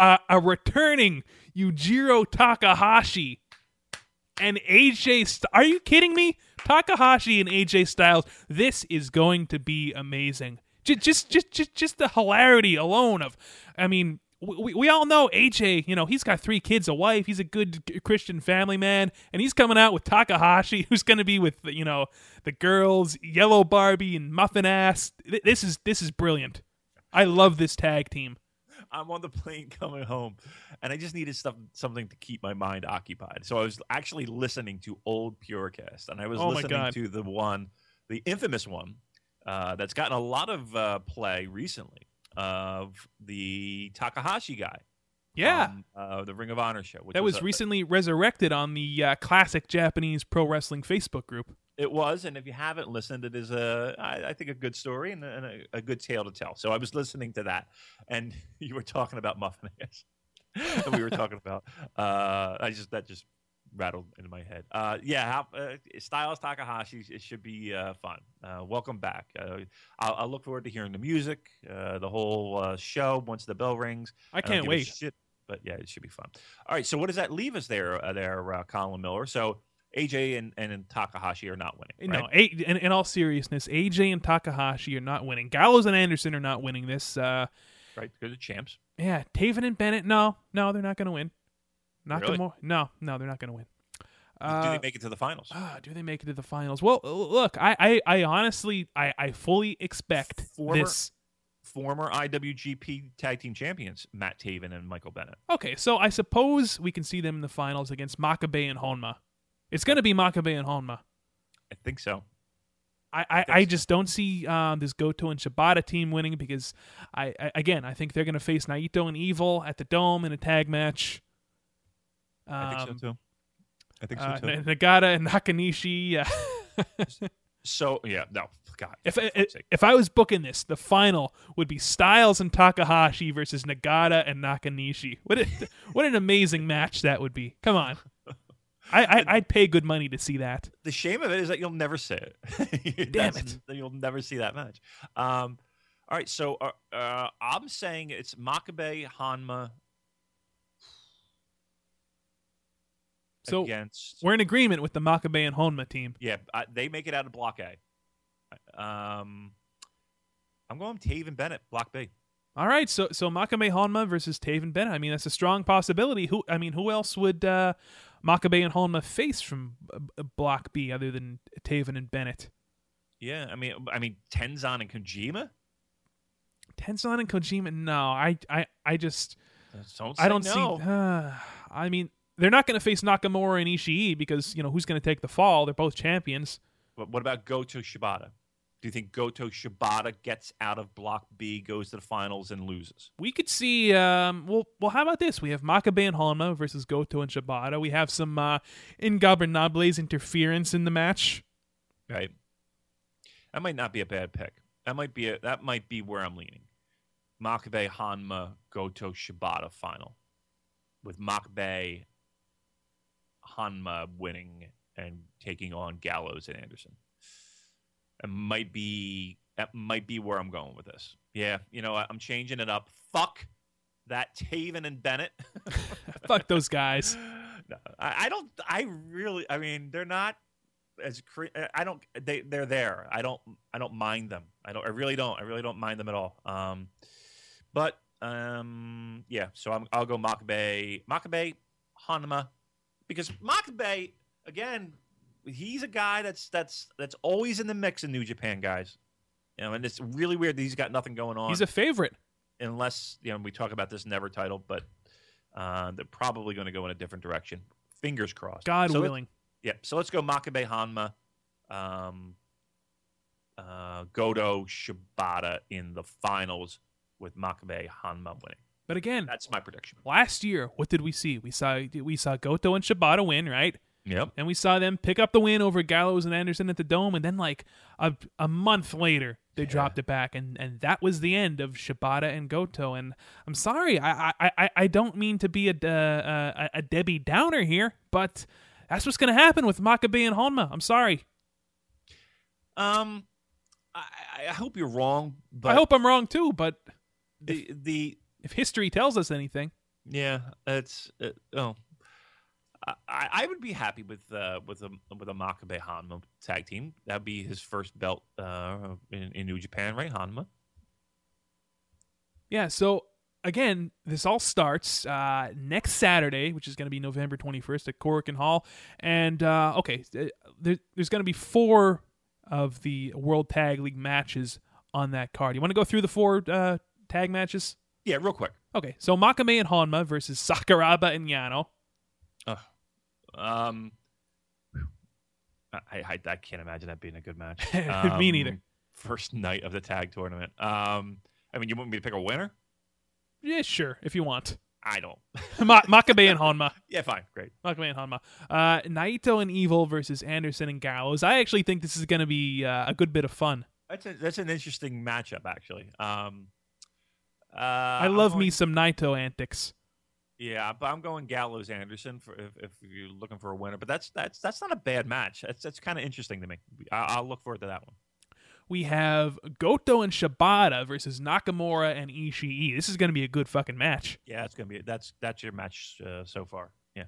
a, a returning Yujiro Takahashi and AJ. St- Are you kidding me? Takahashi and AJ Styles. This is going to be amazing. Just, just, just, just, just the hilarity alone of. I mean, we, we all know AJ, you know, he's got three kids, a wife, he's a good Christian family man, and he's coming out with Takahashi, who's going to be with, you know, the girls, Yellow Barbie and Muffin Ass. This is this is brilliant. I love this tag team. I'm on the plane coming home, and I just needed stuff, something to keep my mind occupied. So I was actually listening to old Purocast, and I was Oh listening to the one, the infamous one, uh, that's gotten a lot of uh, play recently of the Takahashi guy. Yeah. uh, the Ring of Honor show. Which that was a- recently resurrected on the uh, classic Japanese pro wrestling Facebook group. It was, and if you haven't listened, it is a, I, I think, a good story and, a, and a, a good tale to tell. So I was listening to that, and you were talking about muffin ass, and we were talking about. Uh, I just that just rattled into my head. Uh, yeah, how, uh, Styles Takahashi, it should be uh, fun. Uh, welcome back. Uh, I'll, I'll look forward to hearing the music, uh, the whole uh, show once the bell rings. I can't a wait. Shit, but yeah, it should be fun. All right, so what does that leave us there, uh, there, uh, Colin Miller? So AJ and, and Takahashi are not winning. No. A- in, in all seriousness, AJ and Takahashi are not winning. Gallows and Anderson are not winning this. Uh, right? Because they're champs. yeah, Taven and Bennett, no, no, they're not going to win. Not Really? Nakamura, no, no, they're not going to win. Do Uh, they make it to the finals? ah, do they make it to the finals? Well, look, I, I, I honestly, I, I fully expect Former- this. Former IWGP Tag Team Champions Matt Taven and Michael Bennett. Okay, so I suppose we can see them in the finals against Makabe and Honma. It's going to be Makabe and Honma. I think so. I, I, I just don't see um, this Goto and Shibata team winning because I, I again I think they're going to face Naito and Evil at the Dome in a tag match. Um, I think so too. I think so uh, too. N- Nagata and Nakanishi. Uh, so yeah, no, God. if for I, if I was booking this, the final would be Styles and Takahashi versus Nagata and Nakanishi. What a, what an amazing match that would be! Come on, I, I I'd pay good money to see that. the shame of it is that you'll never see it. Damn it. You'll never see that match. Um, all right, so uh, uh, I'm saying it's Makabe Hanma So against. we're in agreement with the Makabe and Honma team. Yeah, I, they make it out of Block A. Um, I'm going Taven Bennett, Block B. All right, so so Makabe Honma versus Taven Bennett. I mean, that's a strong possibility. Who I mean, who else would uh, Makabe and Honma face from uh, Block B other than Taven and Bennett? Yeah, I mean, I mean Tenzan and Kojima. Tenzan and Kojima? No, I I I just Don't I don't no. see. Uh, I mean, they're not going to face Nakamura and Ishii because you know who's going to take the fall. They're both champions. But what about Goto Shibata? Do you think Goto Shibata gets out of Block B, goes to the finals, and loses? We could see. Um, well, well, how about this? We have Makabe and Honma versus Goto and Shibata. We have some uh, Ingobernables interference in the match. Right. That might not be a bad pick. That might be a, that might be where I'm leaning. Makabe Hanma Goto Shibata final, with Makabe Hanma winning and taking on Gallows and Anderson. It might be that might be where I'm going with this. Yeah, you know? I'm changing it up. Fuck that Taven and Bennett. Fuck those guys. No, I, I don't. I really. I mean, they're not as. Cre- I don't. They they're there. I don't. I don't mind them. I don't. I really don't. I really don't mind them at all. Um, but um, yeah. So I'm, I'll go Makabe. Makabe, Hanma, because Makabe again. He's a guy that's that's that's always in the mix in New Japan, guys. You know, and it's really weird that he's got nothing going on He's a favorite. unless you know we talk about this never title, but uh, they're probably going to go in a different direction. Fingers crossed. God So willing. yeah. So let's go Makabe Hanma, um, uh, Goto Shibata in the finals with Makabe Hanma winning. But again, That's my prediction. last year, what did we see? We saw we saw Goto and Shibata win, right? Yep. And we saw them pick up the win over Gallows and Anderson at the Dome, and then like a, a month later, they dropped it back, and, and that was the end of Shibata and Goto. And I'm sorry, I I, I, I don't mean to be a, uh, a a Debbie Downer here, but that's what's going to happen with Makabe and Honma. I'm sorry. Um, I, I hope you're wrong, but I hope I'm wrong too, but the the if history tells us anything, Yeah, it's uh, oh, I, I would be happy with uh, with a with a Makabe Hanma tag team. That'd be his first belt uh, in, in New Japan, right? Hanma. yeah. So again, this all starts uh, next Saturday, which is going to be November 21st at Korakuen Hall. And uh, okay, uh, there, there's going to be four of the World Tag League matches on that card. You want to go through the four uh, tag matches? Yeah, real quick. Okay, so Makabe and Honma versus Sakuraba and Yano. Um, I, I I can't imagine that being a good match. Me neither. Um, First night of the tag tournament. Um, I mean, you want me to pick a winner? Yeah, sure, if you want. I don't. Ma- Makabe and Honma. yeah, fine, great. Makabe and Honma. Uh, Naito and Evil versus Anderson and Gallows. I actually think this is going to be uh, a good bit of fun. That's a, that's an interesting matchup, actually. Um, uh, I love going- me some Naito antics. Yeah, but I'm going Gallows Anderson for if, if you're looking for a winner. But that's that's that's not a bad match. That's that's kind of interesting to me. I, I'll look forward to that one. We have Goto and Shibata versus Nakamura and Ishii. This is going to be a good fucking match. Yeah, it's gonna be that's that's your match uh, so far. Yeah,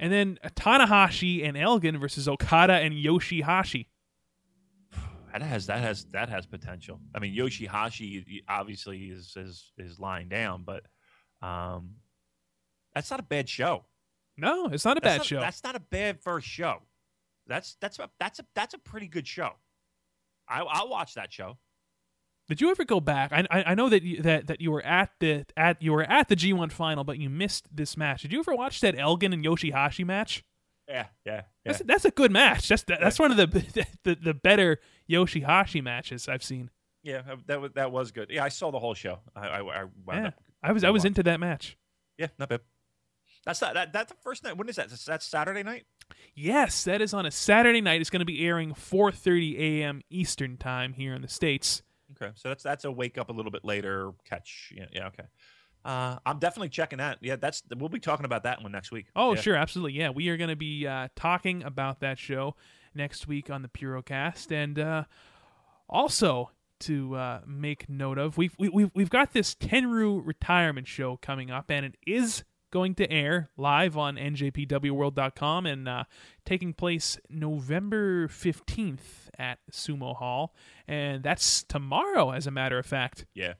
And then Tanahashi and Elgin versus Okada and Yoshihashi. that has that has that has potential. I mean, Yoshihashi obviously is is is lying down, but um, that's not a bad show. No, it's not a That's bad not- show. That's not a bad first show. That's that's a, that's a that's a pretty good show. I, I'll watch that show. Did you ever go back? I, I I know that you, that that you were at the at you were at the G1 final, but you missed this match. Did you ever watch that Elgin and Yoshihashi match? Yeah, yeah, yeah. That's that's a good match. That's that's one of the, the the better Yoshihashi matches I've seen. Yeah, that was that was good. Yeah, I saw the whole show. I I, I wound Yeah, up. I was I was into that match. Yeah, not bad. That's not that. That's the first night. When is that? That's, Saturday night. Yes, that is on a Saturday night. It's going to be airing 4:30 a.m. Eastern time here in the states. Okay, so that's that's a wake up a little bit later catch. Yeah, yeah. Okay. Uh, I'm definitely checking that. Yeah, that's we'll be talking about that one next week. Oh, Yeah. sure, absolutely. Yeah, we are going to be uh, talking about that show next week on the Purocast, and uh, also to uh, make note of, we've we, we've we've got this Tenryu retirement show coming up, and it is going to air live on njpwworld.com and uh, taking place November 15th at Sumo Hall, and that's tomorrow, as a matter of fact. Yeah.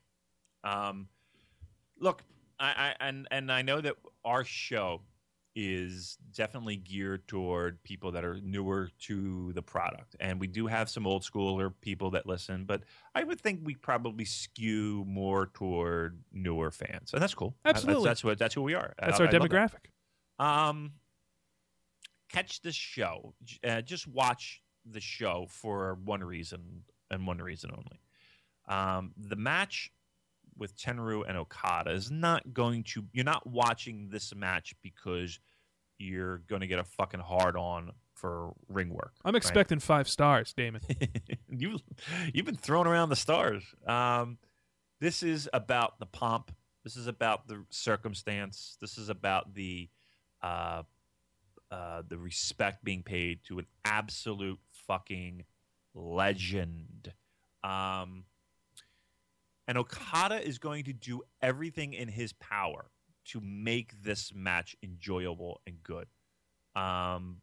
Um, look, I, I and and I know that our show is definitely geared toward people that are newer to the product, and we do have some old schooler people that listen, but I would think we probably skew more toward newer fans, and that's cool. I- that's- Absolutely. that's, what that's who we are. That's I- our I demographic. Um, catch this show. Uh, just watch the show for one reason and one reason only. Um, the match with Tenryu and Okada is not going to. You're not watching this match because you're going to get a fucking hard on for ring work. I'm right? expecting five stars, Damon. you you've been throwing around the stars. Um, this is about the pomp. This is about the circumstance. This is about the uh, uh, the respect being paid to an absolute fucking legend. Um, and Okada is going to do everything in his power to make this match enjoyable and good. Um,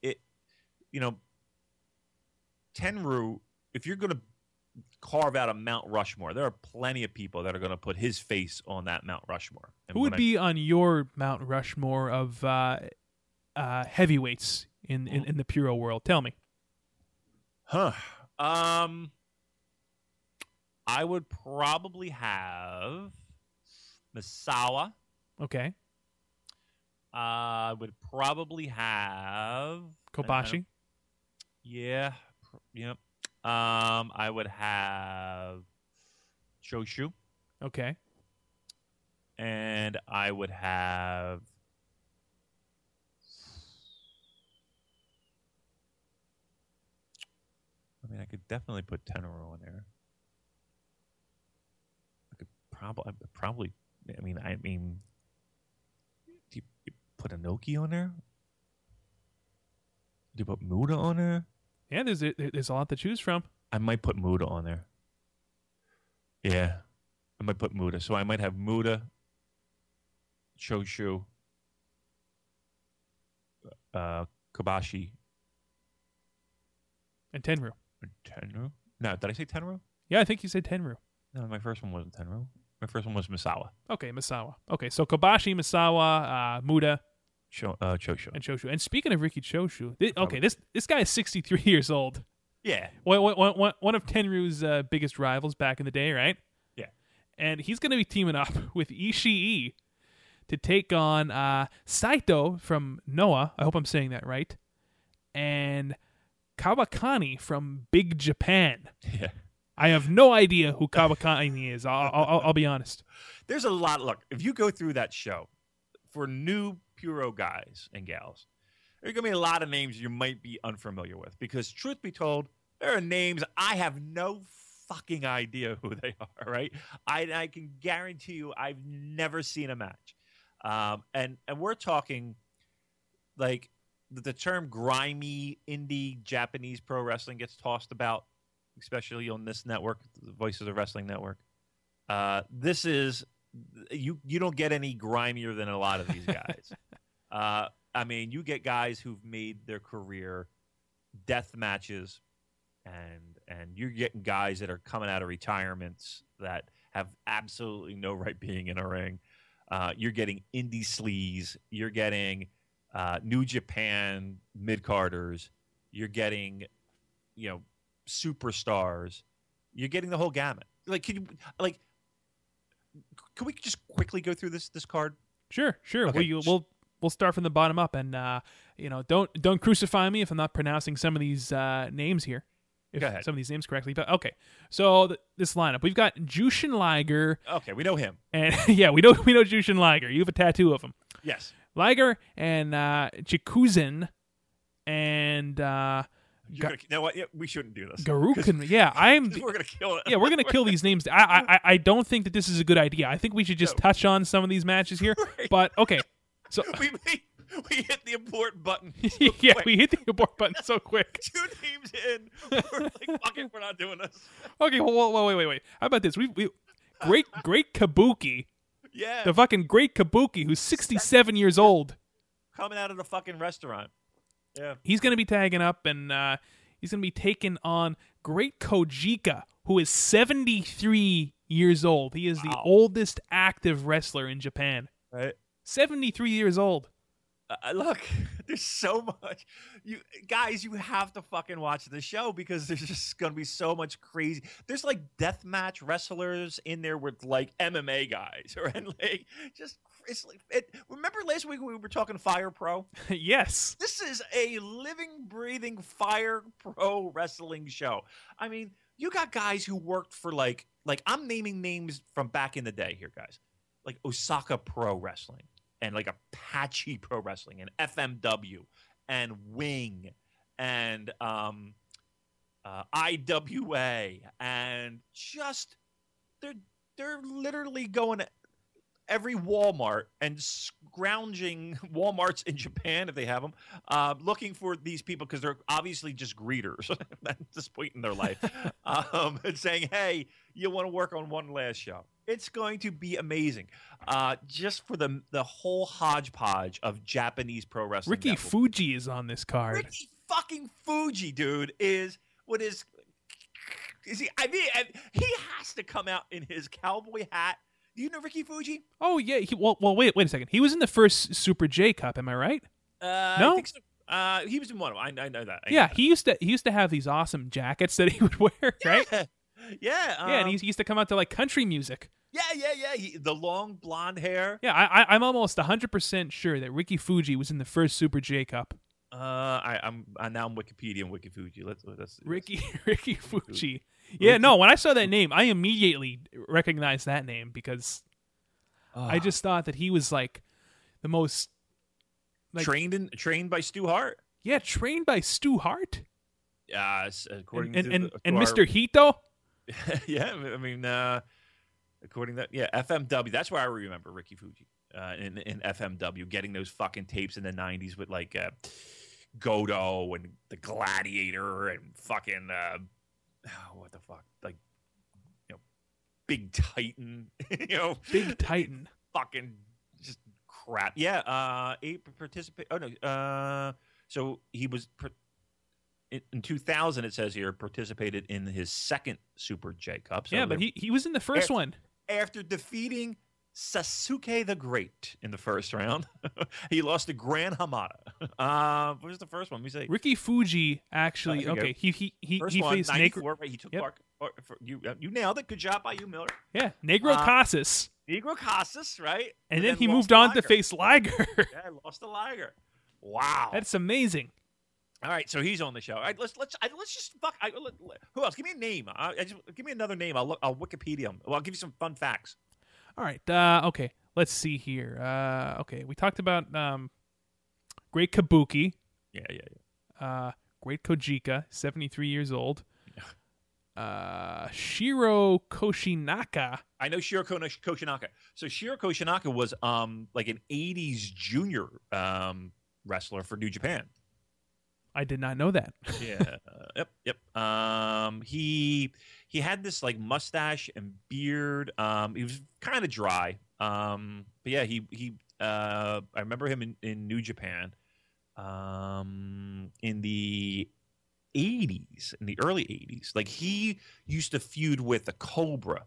it, you know, Tenryu, if you're going to carve out a Mount Rushmore, there are plenty of people that are going to put his face on that Mount Rushmore. And Who would I- be on your Mount Rushmore of uh, uh, heavyweights in, in, in the Puro world? Tell me. Huh. Um, I would probably have Misawa. Okay. I would probably have Kobashi. Yeah. pr- Yep. Um, I would have Choshu, Okay. and I would have. I mean, I could definitely put Tenryu in there. Probably, probably. I mean, I mean, do you, put Inoki on there? Do you put Muta on there? Yeah, there's there's a lot to choose from. I might put Muta on there. Yeah, I might put Muta. So I might have Muta, Choshu, uh, Kobashi, And Tenryu. Tenryu. No, did I say Tenryu? Yeah, I think you said Tenryu. No, my first one wasn't Tenryu. My first one was Misawa. Okay, Misawa. Okay, so Kobashi, Misawa, uh, Muta, Sho, uh, Choshu. and Choshu. And speaking of Riki Choshu, thi- okay, this this guy is 63 years old. Yeah. One, one, one, one of Tenryu's uh, biggest rivals back in the day, right? Yeah. And he's going to be teaming up with Ishii to take on uh, Saito from Noah. I hope I'm saying that right. And Kawakami from Big Japan. Yeah. I have no idea who Kawakami is. I'll, I'll, I'll be honest. There's a lot. Look, if you go through that show for new Puro guys and gals, there's going to be a lot of names you might be unfamiliar with because, truth be told, there are names I have no fucking idea who they are, right? I, I can guarantee you I've never seen a match. Um, and, and we're talking like the term grimy indie Japanese pro wrestling gets tossed about, especially on this network, the Voices of Wrestling Network. Uh, this is you. You don't get any grimier than a lot of these guys. uh, I mean, you get guys who've made their career death matches, and and you're getting guys that are coming out of retirements that have absolutely no right being in a ring. Uh, you're getting indie sleaze. You're getting uh, New Japan mid carders. You're getting, you know, superstars. You're getting the whole gamut. Like, can you like? Can we just quickly go through this this card? Sure, sure. Okay. We'll, you, we'll we'll start from the bottom up, and uh, you know, don't don't crucify me if I'm not pronouncing some of these uh, names here. If some of these names correctly, but okay. So th- this lineup, we've got Jushin Liger, Okay, we know him. and yeah, we know we know Jushin Liger. You have a tattoo of him. Yes. Liger and uh, Chikuzen and uh, You're Ga- gonna, you know what? Yeah, we shouldn't do this. Garukin. Yeah, I'm. we're gonna kill it. Yeah, we're gonna kill these names. I, I I- don't think that this is a good idea. I think we should just No. touch on some of these matches here. But okay, so we, we we hit the abort button. so yeah, quick. we hit the abort button so quick. two teams in. We're like, fuck it, we're not doing this. Okay, well, well, wait, wait, wait. How about this? We we great great Kabuki, Yeah, the fucking great Kabuki, who's sixty seven years old. coming out of the fucking restaurant. Yeah. He's gonna be tagging up, and uh, he's gonna be taking on great Kojika, who is seventy three years old. He is the oldest active wrestler in Japan. Right. Seventy three years old. Uh, look, there's so much. You guys, you have to fucking watch the show because there's just gonna be so much crazy. There's like deathmatch wrestlers in there with like MMA guys, or and like just it's like it, remember last week we were talking Fire Pro? yes. This is a living, breathing Fire Pro wrestling show. I mean, you got guys who worked for like like I'm naming names from back in the day here, guys. Like Osaka Pro Wrestling and like Apache Pro Wrestling and FMW and Wing and um uh, IWA and just they're they're literally going every Walmart and scrounging Walmarts in Japan if they have them, uh, looking for these people because they're obviously just greeters at this point in their life, um, and saying, "Hey, you want to work on one last show?" It's going to be amazing, uh, just for the the whole hodgepodge of Japanese pro wrestling. Ricky will- Fuji is on this card. Ricky fucking Fuji, dude, is what is is he? I mean, he has to come out in his cowboy hat. Do you know Ricky Fuji? Oh yeah. He, well, well, wait, wait a second. He was in the first Super J Cup. Am I right? Uh, No? I think so. Uh, he was in one of them. I, I know that. I know yeah. that. He used to. He used to have these awesome jackets that he would wear, right? Yeah, yeah, yeah, and um, he used to come out to like country music. yeah, yeah, yeah. He, the long blonde hair. Yeah, I, I, I'm almost 100% sure that Ricky Fuji was in the first Super J Cup. Uh, I, I'm I, now I'm Wikipedia and Wiki Fuji. Let's let's Ricky Ricky Fuji. Yeah, no, when I saw that name, I immediately recognized that name because I just thought that he was like the most like- trained in trained by Stu Hart. yeah, trained by Stu Hart Uh, according and to, and, the- and our- Mr. Hito. yeah, I mean, uh, according to that, yeah, FMW. That's where I remember Ricky Fuji uh, in in FMW getting those fucking tapes in the '90s with like uh, Gedo and the Gladiator and fucking uh, oh, what the fuck, like you know, Big Titan, you know, Big Titan. fucking just crap. Yeah, uh, eight participate. Oh no, uh, so he was. in in 2000, it says here, participated in his second Super J Cup. So yeah, but he, he was in the first Air- one. after defeating Sasuke the Great in the first round. he lost to Gran Hamada. Uh, what was the first one? We say Ricky Fuji actually. Uh, okay, he he he, first he one, faced Negro. right? He took Yep. Mark. or- for- you uh, you nailed it. Good job by you, Miller. Yeah, Negro Uh, Casas, Negro Casas, right? and then he moved on to face Liger. Yeah, lost to Liger. Wow. That's amazing. All right, so he's on the show. All right, let's let's I, let's just fuck. I, let, let- who else? Give me a name. I, I just, give me another name. I'll look. I'll Wikipedia him. Well, I'll give you some fun facts. All right. Uh, okay. Let's see here. Uh, okay, we talked about um, Great Kabuki, Yeah, yeah, yeah. uh, Great Kojika, seventy three years old. Uh, Shiro Koshinaka. I know Shiro Koshinaka. So Shiro Koshinaka was um like an '80s junior um wrestler for New Japan. I did not know that. Yeah. yep. Yep. Um, he he had this like mustache and beard. Um, he was kind of dry. Um, but yeah, he he. Uh, I remember him in, in New Japan. Um, in the 80s, in the early 80s, like he used to feud with the Cobra.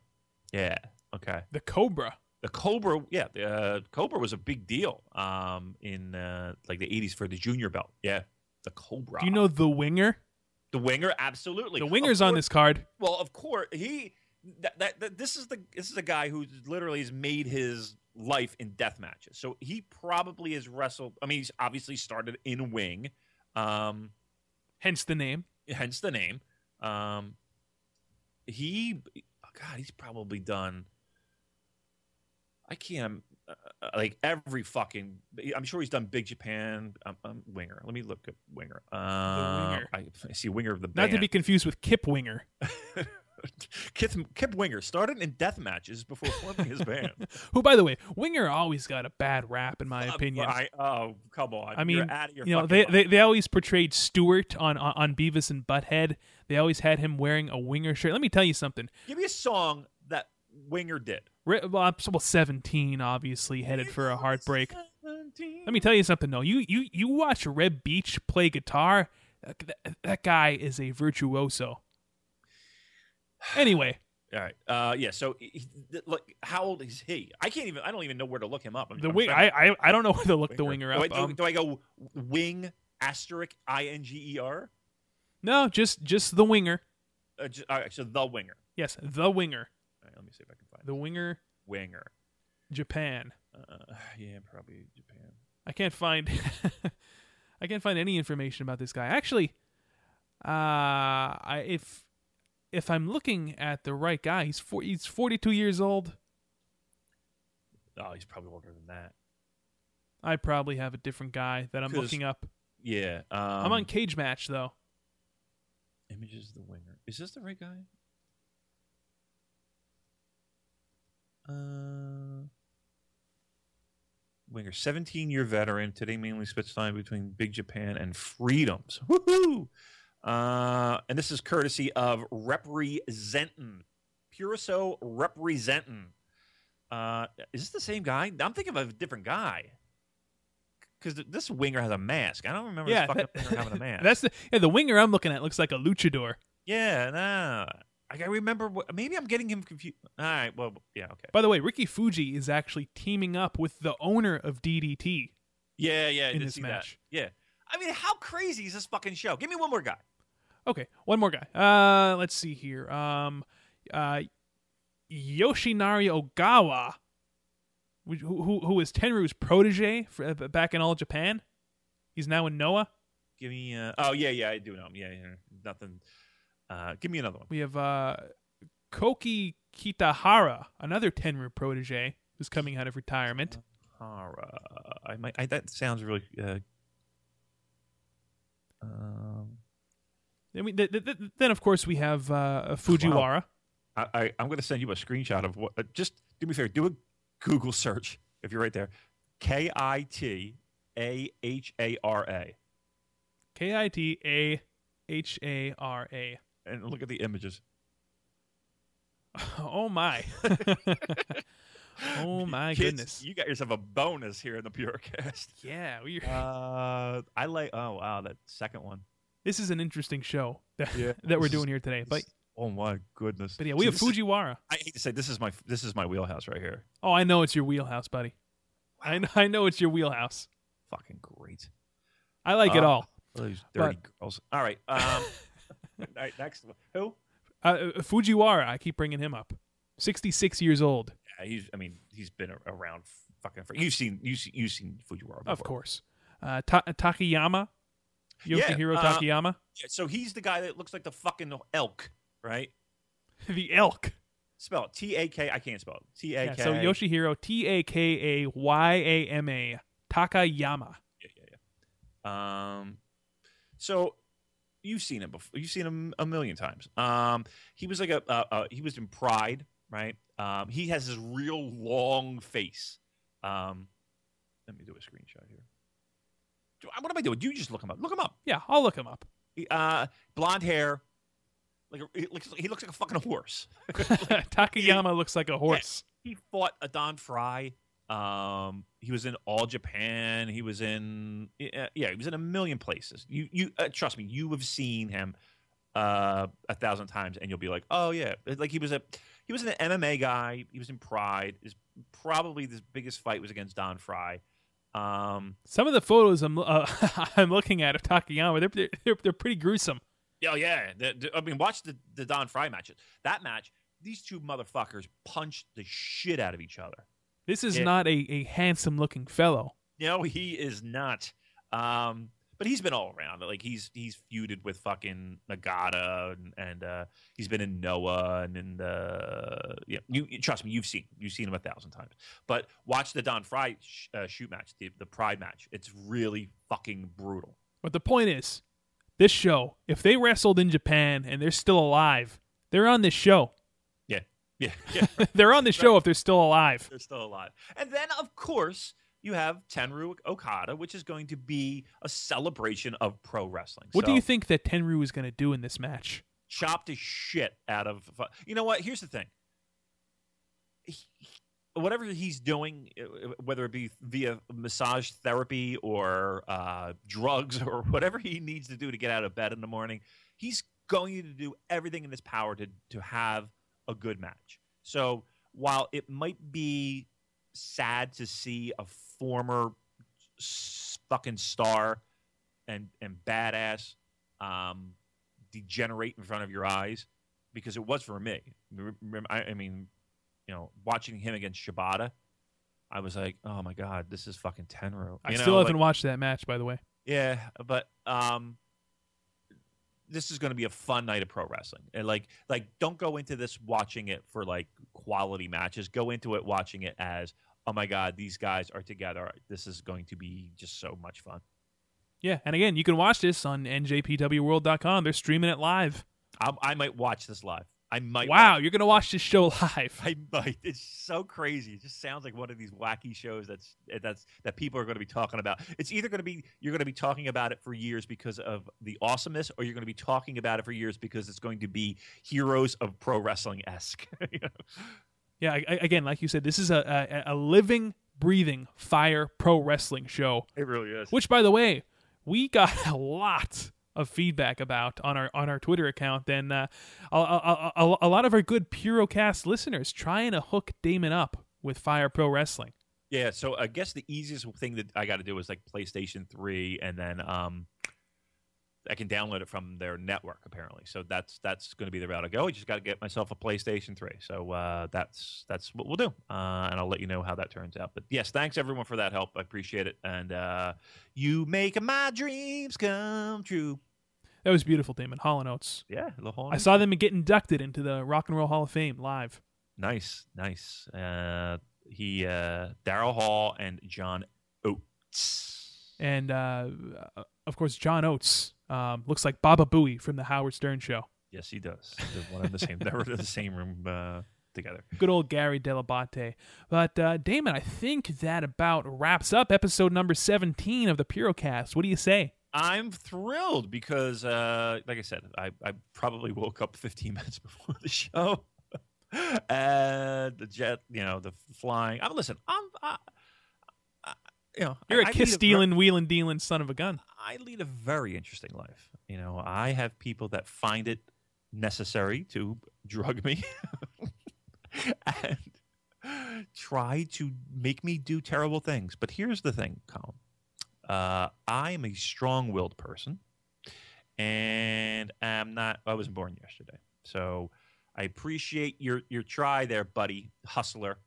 Yeah. Okay. The Cobra. The Cobra, yeah, the uh, Cobra was a big deal um, in uh, like the 80s for the junior belt. Yeah. The Cobra. Do you know the Winger? The winger, absolutely. The Winger's on this card. Well, of course, he. That, that, that this is the this is a guy who literally has made his life in death matches. So he probably has wrestled. I mean, he's obviously started in wing, um, Hence the name. hence the name. Um, he, oh God, he's probably done. I can't uh, uh, like every fucking. I'm sure he's done Big Japan. Um, um, winger. Let me look at winger. Uh, Winger. I, I see winger of the band. Not to be confused with Kip Winger, Kip, Kip Winger started in death matches before forming his band. who, by the way, Winger always got a bad rap in my opinion. I, oh, come on. I mean, You're out of your you know, they, mind. they they always portrayed Stewart on, on on Beavis and Butthead. They always had him wearing a Winger shirt. Let me tell you something. Give me a song that Winger did. Ri- Well, I'm- seventeen, obviously headed for a heartbreak. Let me tell you something though. You you you watch Reb Beach play guitar. That, that- that guy is a virtuoso. Anyway, All right. Uh, yeah. So, he, he- look, how old is he? I can't even. I don't even know where to look him up. I'm, the wing. I, I I don't know where to look the winger Do I, up. do, Um, do I go wing asterisk i n g e r? no, just just the winger. Uh, ju- all right, so the winger. Yes, the winger. All right, let me see if I can find The winger, winger. Japan. Uh, yeah, probably Japan. I can't find I can't find any information about this guy. Actually, uh I if if I'm looking at the right guy, he's four, he's 42 years old. Oh, he's probably older than that. I probably have a different guy that I'm looking up. Yeah. Um, I'm on Cage Match though. Images of the winger. Is this the right guy? Uh, winger, 17 year veteran. Today mainly splits time between Big Japan and Freedoms. Woohoo! Uh, and this is courtesy of Representin. Puriso Representin. Uh, is this the same guy? I'm thinking of a different guy. Because this winger has a mask. I don't remember yeah, this fucking that- winger having a mask. that's the yeah, the winger I'm looking at looks like a luchador. Yeah, I remember. What, maybe I'm getting him confused. All right. Well, yeah. Okay. By the way, Ricky Fuji is actually teaming up with the owner of DDT. Yeah, yeah. In this match. That. Yeah. I mean, how crazy is this fucking show? Give me one more guy. Okay, one more guy. Uh, let's see here. Um, uh, Yoshinari Ogawa, who who, who was Tenryu's protege for, uh, back in All Japan. He's now in Noah. Give me. Uh, oh yeah, yeah. I do know him. Yeah, yeah. Nothing. Uh, give me another one. We have uh, Koki Kitahara, another Tenryu protege who's coming out of retirement. Hara. I might. I, that sounds really. Uh, um, I mean, th- th- th- then of course we have uh, Fujiwara. I, I, I'm going to send you a screenshot of what. Uh, just do me a favor. Do a Google search if you're right there. K I T A H A R A. K I T A H A R A. and look at the images. Oh my. oh my Kids, goodness. You got yourself a bonus here in the Purocast. Yeah, we Uh, I like. Oh wow, that second one. this is an interesting show that, Yeah, that we're doing here today. But Oh my goodness! But yeah, we have this Fujiwara. I hate to say this is my this is my wheelhouse right here. Oh, I know it's your wheelhouse, buddy. I know, I know it's your wheelhouse. Fucking great. I like it Uh, all. Those dirty girls. All right. Um, all right. Next. Who? Uh, Fujiwara, I keep bringing him up. 66 years old, Yeah, he's. I mean, he's been around fucking. For, you've seen. You've seen. You've seen Fujiwara. Before. of course. Uh, Ta- Takayama, Yeah, Yoshihiro uh, Takayama, Yeah, so he's the guy that looks like the fucking elk, right? the elk. Spell it. T A K. I can't spell it. T A Yeah, so Yoshihiro, T A K A Y A M A, Takayama. Yeah, yeah, yeah. Um, so you've seen him before. You've seen him a million times. Um, he was like a. Uh, uh, he was in Pride, right? Um, he has this real long face. Um, let me do a screenshot here. Do- What am I doing? Do you just look him up. Look him up. Yeah, I'll look him up. He, uh, blonde hair. Like a, he looks. He looks like a fucking horse. Takayama looks like a horse. he fought a Don Frye. Um, he was in All Japan. He was in yeah, yeah, he was in a million places. You you uh, trust me, you have seen him uh, a thousand times, and you'll be like, oh yeah, like he was a he was an MMA guy. He was in Pride. His probably his biggest fight was against Don Frye. Um, Some of the photos I'm uh, I'm looking at of Takayama, they're they're, they're pretty gruesome. oh yeah, the, the- I mean, watch the the Don Frye matches. That match, these two motherfuckers punched the shit out of each other. This is Yeah. not a, a handsome looking fellow. No, he is not. Um, but he's been all around. Like he's he's feuded with fucking Nagata, and, and uh, he's been in Noah, and in the yeah. You, you- trust me, you've seen you've seen him a thousand times. But watch the Don Frye sh- uh, shoot match, the the Pride match. It's really fucking brutal. But the point is, this show, if they wrestled in Japan and they're still alive, they're on this show. Yeah, they're on the show if they're still alive. They're still alive. And then, of course, you have Tenryu Okada, which is going to be a celebration of pro wrestling. What do you think that Tenryu is going to do in this match? chop the shit out of. You know what? Here's the thing. He- he- whatever he's doing, uh, whether it be via massage therapy or uh, drugs or whatever he needs to do to get out of bed in the morning, he's going to do everything in his power to to have a good match. So while it might be sad to see a former fucking star and and badass um, degenerate in front of your eyes because it was for me. I, I mean, you know, watching him against Shibata, I was like, oh my god, this is fucking Tenryu. I You still know, haven't like- watched that match, by the way. yeah, but um, this is going to be a fun night of pro wrestling. And like, like, don't go into this watching it for like quality matches. Go into it watching it as, oh my god, these guys are together. This is going to be just so much fun. Yeah, and again, you can watch this on njpwworld.com. They're streaming it live. I, I might watch this live. I might. Wow, watch you're going to watch this show live. I might. It's so crazy. It just sounds like one of these wacky shows that's eh, that's that people are going to be talking about. It's either going to be you're going to be talking about it for years because of the awesomeness, or you're going to be talking about it for years because it's going to be heroes of pro wrestling esque. Yeah, I, I- again, like you said, this is a, a, a living, breathing fire pro wrestling show. It really is. Which, by the way, we got a lot of feedback about on our on our Twitter account. Then uh, a, a, a, a lot of our good Purocast listeners trying to hook Damon up with Fire Pro Wrestling. Yeah, so I guess the easiest thing that I got to do is like PlayStation 3 and then um I can download it from their network apparently. So that's that's going to be the route I go. I just got to get myself a PlayStation 3. So uh that's that's what we'll do. Uh and I'll let you know how that turns out. But yes, thanks everyone for that help. I appreciate it. And uh you make my dreams come true. That was beautiful, Damon. Hall and Oates. Yeah, I saw them get inducted into the Rock and Roll Hall of Fame live. Nice, nice. Uh he uh Daryl Hall and John Oates. And uh, of course, John Oates um, looks like Baba Booey from the Howard Stern Show. Yes, he does. They're one in the same. Never in the same room uh, together. Good old Gary Dell'Abate. But uh, Damon, I think that about wraps up episode number 17 of the Purocast. What do you say? I'm thrilled because, uh, like I said, I, I probably woke up 15 minutes before the show, and the jet, you know, the flying. I listen. I'm, I, I, you know, You're I- a kiss stealing, wheeling, dealing son of a gun. I lead a very interesting life. You know, I have people that find it necessary to drug me and try to make me do terrible things. But here's the thing, Colin. Uh, I am a strong-willed person, and I'm not. I wasn't born yesterday, so I appreciate your your try there, buddy, hustler.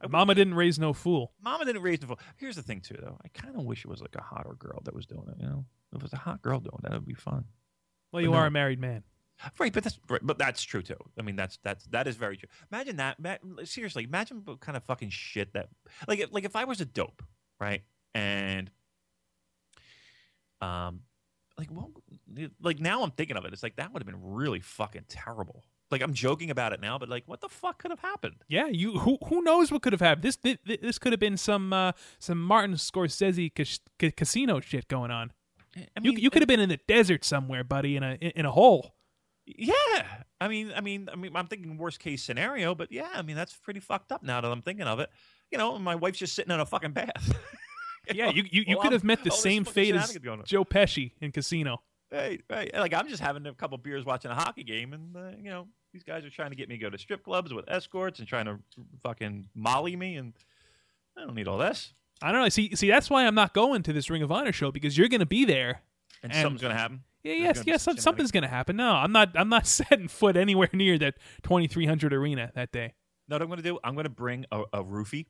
I- Mama didn't raise no fool. Mama didn't raise no fool. Here's the thing, too, though. I kind of wish it was like a hotter girl that was doing it. You know, if it was a hot girl doing that, it would be fun. Well, you But are a married man. Right, but that's right, but that's true too. I mean, that's that's that is very true. Imagine that. seriously, imagine what kind of fucking shit that. Like, if- like if I was a dope, right, and um, like well, like now I'm thinking of it. It's like that would have been really fucking terrible. Like I'm joking about it now, but like, what the fuck could have happened? Yeah, you who who knows what could have happened. This this, this could have been some uh, some Martin Scorsese cas- ca- casino shit going on. I you you could have been in the desert somewhere, buddy, in a in a hole. Yeah, I mean, I mean, I mean, I'm thinking worst case scenario, but yeah, I mean, that's pretty fucked up now that I'm thinking of it. You know, my wife's just sitting in a fucking bath. Yeah, you you, you Well, could have met the same fate as shenanigans going on. Joe Pesci in Casino. Right, right. Like I'm just having a couple beers watching a hockey game, and uh, you know these guys are trying to get me to go to strip clubs with escorts and trying to fucking molly me, and I don't need all this. I don't know. See see that's why I'm not going to this Ring of Honor show because you're going to be there. And, And- something's gonna happen. Yeah, There's yes, gonna yes. some Some, something's going to happen. No, I'm not. I'm not setting foot anywhere near that 2300 arena that day. No, what I'm gonna do? I'm gonna bring a, a roofie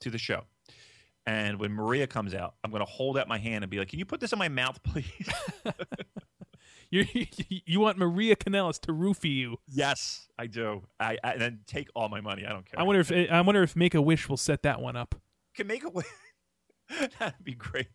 to the show, and when Maria comes out, I'm gonna hold out my hand and be like, "Can you put this in my mouth, please?" You you want Maria Kanellis to roofie you? yes, I do. I, I and then take all my money. I don't care. I wonder if I wonder if Make a Wish will set that one up. can Make a Wish? That'd be great.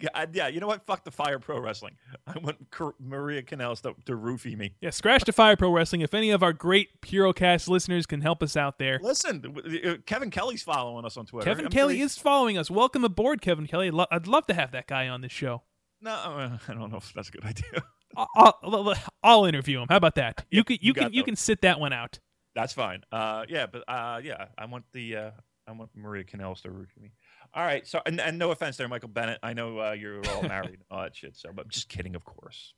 Yeah, yeah, you know what? Fuck the Fire Pro Wrestling. I want Maria Kanellis to, to roofie me. Yeah, scratch the fire pro wrestling. If any of our great Purocast listeners can help us out there, Listen, uh, Kevin Kelly's following us on Twitter. Kevin I'm Kelly sure is following us. Welcome aboard, Kevin Kelly. I'd love to have that guy on this show. No, uh, I don't know if that's a good idea. I'll, I'll, interview him. How about that? You can you, you can got you can sit that one out. That's fine. Uh, yeah, but uh, yeah, I want the uh, I want Maria Kanellis to roofie me. All right. So, and, and no offense there, Michael Bennett. I know uh, you're all married and all that shit. So, but just kidding, of course.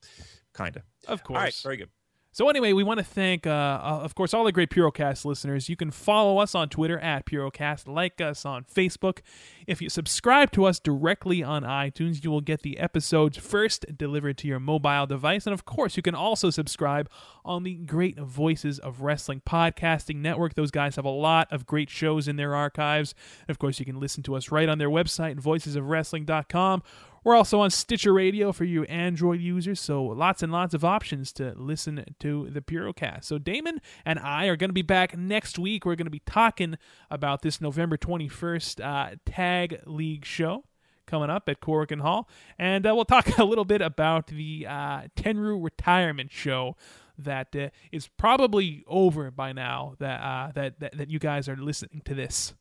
Kinda. Of course. All right. Very good. So anyway, we want to thank, uh, uh, of course, all the great Purocast listeners. You can follow us on Twitter at Purocast, like us on Facebook. If you subscribe to us directly on iTunes, you will get the episodes first delivered to your mobile device. And of course, you can also subscribe on the Great Voices of Wrestling podcasting network. Those guys have a lot of great shows in their archives. And of course, you can listen to us right on their website, voicesofwrestling.com. We're also on Stitcher Radio for you Android users, so lots and lots of options to listen to the Purocast. So Damon and I are going to be back next week. We're going to be talking about this November 21st uh, Tag League show coming up at Korakuen Hall, and uh, we'll talk a little bit about the uh, Tenryu retirement show that uh, is probably over by now. That, uh, that that that you guys are listening to this.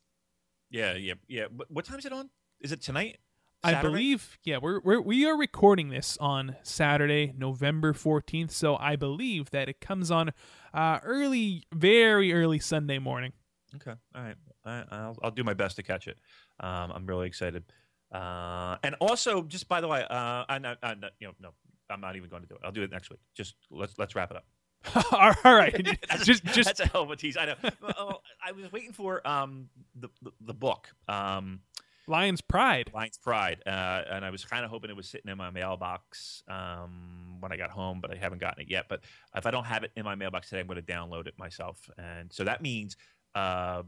Yeah, yeah, yeah. What, what time is it on? Is it tonight? I believe, yeah, we're, we're we are recording this on Saturday, November fourteenth. So I believe that it comes on uh, early, very early Sunday morning. Okay. All right. I, I'll, I'll do my best to catch it. Um, I'm really excited. Uh, and also, just by the way, uh, I, I, I, you know, no, I'm not even going to do it. I'll do it next week. Just let's let's wrap it up. All right, That's- just just that's a hell of a tease. I know. Well, I was waiting for um the the, the book um Lions Pride. Lions Pride, uh, and I was kind of hoping it was sitting in my mailbox um when I got home, but I haven't gotten it yet. But if I don't have it in my mailbox today, I'm going to download it myself, and so that means uh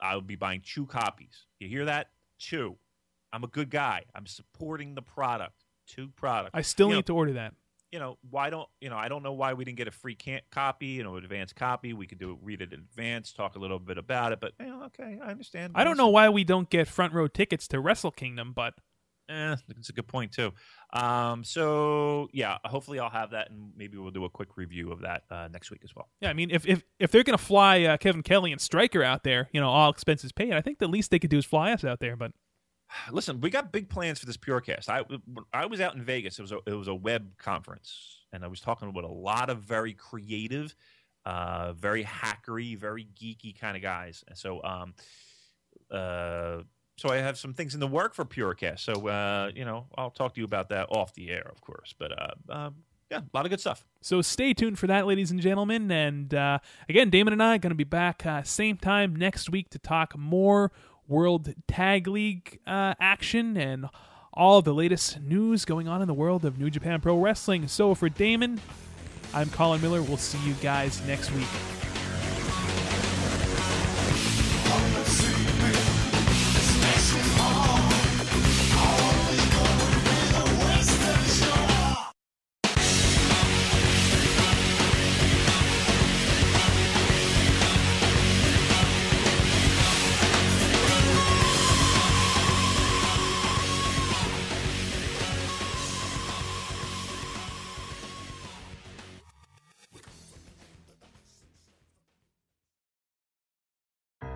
I'll be buying two copies. You hear that? Two. I'm a good guy. I'm supporting the product. Two products. I still You know, need to order that. You know, why don't you know? I don't know why we didn't get a free copy, you know, advance copy. We could do it, read it in advance, talk a little bit about it. But you know, okay, I understand. I don't know why we don't get front row tickets to Wrestle Kingdom, but Eh, it's a good point too. Um, so yeah, hopefully I'll have that, and maybe we'll do a quick review of that uh, next week as well. yeah, I mean, if if if they're gonna fly uh, Kevin Kelly and Striker out there, you know, all expenses paid, I think the least they could do is fly us out there. But Listen, we got big plans for this Purocast. I I was out in Vegas. It was a it was a web conference, and I was talking with a lot of very creative, uh, very hackery, very geeky kind of guys. And so, um, uh, so I have some things in the work for Purocast. So, uh, you know, I'll talk to you about that off the air, of course. But uh, uh, yeah, a lot of good stuff. So stay tuned for that, ladies and gentlemen. And uh, again, Damon and I are going to be back uh, same time next week to talk more World Tag League uh, action and all the latest news going on in the world of New Japan Pro Wrestling. So for Damon, I'm Colin Miller. We'll see you guys next week.